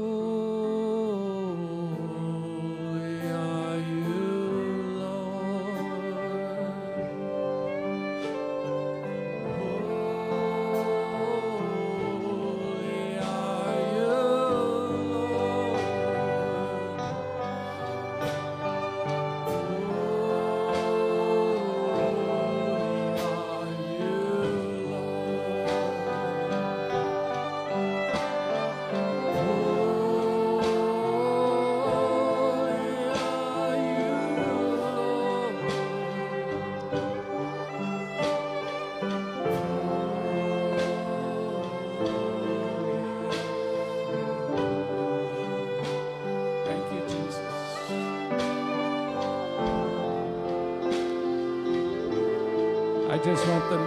just want the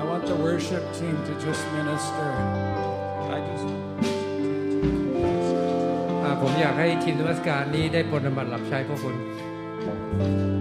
I want the worship team to just minister. I just อ่าผมอยากให้ทีมนมัสการนี้ได้ปรนบัติรับใช้พระคุณ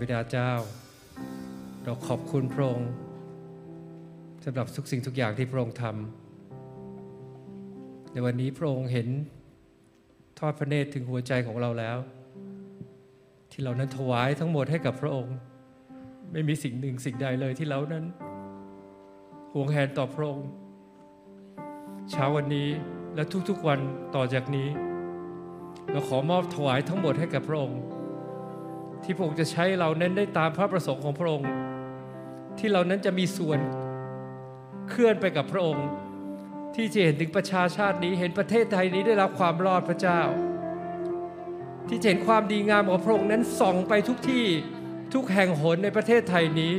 บิดาเจ้า เราขอบคุณพระองค์สำหรับทุกสิ่งทุกอย่างที่พระองค์ทำในวันนี้พระองค์เห็นทอดพระเนตรถึงหัวใจของเราแล้ว ที่เรานั้นถวายทั้งหมดให้กับพระองค์ ไม่มีสิ่งหนึ่งสิ่งใดเลยที่เรานั้นห่วงแหนต่อพระองค์ เช้าวันนี้และทุกๆวันต่อจากนี้ เราขอมอบถวายทั้งหมดให้กับพระองค์ ที่พระองค์จะใช้เรานั้นได้ตามพระประสงค์ของพระองค์ ที่เรานั้นจะมีส่วนเคลื่อนไปกับพระองค์ ที่จะเห็นถึงประชาชาตินี้เห็นประเทศไทยนี้ได้รับความรอดพระเจ้า ที่เห็นความดีงามของพระองค์นั้นส่องไปทุกที่ทุกแห่งหนในประเทศไทยนี้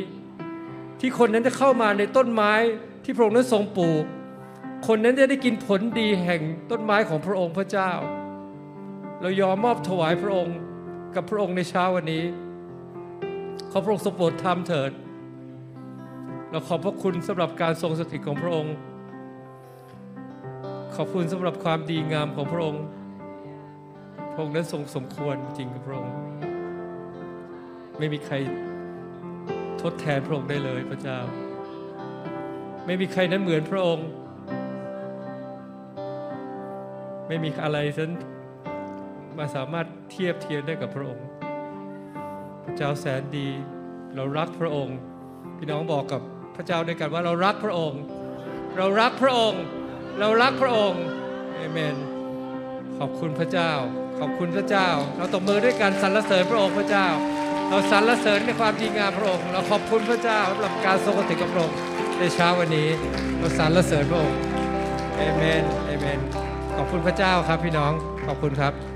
ที่คนนั้นจะเข้ามาในต้นไม้ที่พระองค์นั้นทรงปลูก คนนั้นจะได้กินผลดีแห่งต้นไม้ของพระองค์พระเจ้า เรายอมมอบถวายพระองค์ กับพระองค์ในเช้าวันนี้ ขอพระองค์ทรงโปรดทำเถิด เราขอบพระคุณสำหรับการทรงสถิตของพระองค์ ขอบคุณสำหรับความดีงามของพระองค์ พระองค์นั้นทรงสมควรจริงกับพระองค์ ไม่มีใครทดแทนพระองค์ได้เลยพระเจ้า ไม่มีใครนั้นเหมือนพระองค์ ไม่มีอะไรนั้น มาสามารถเทียบเทียมได้กับพระองค์ พระเจ้าแสนดีเรารักพระองค์ พี่น้องบอกกับพระเจ้าด้วยกันว่าเรารักพระองค์ เรารักพระองค์ เรารักพระองค์เอเมน ขอบคุณพระเจ้า ขอบคุณพระเจ้า เราตบมือด้วยกันสรรเสริญพระองค์พระเจ้า เราสรรเสริญในความดีงามพระองค์ เราขอบคุณพระเจ้าสำหรับการทรงสถิตกับพระองค์ในเช้าวันนี้ เราสรรเสริญพระองค์เอเมนเอเมนขอบคุณพระเจ้าครับพี่น้องขอบคุณครับ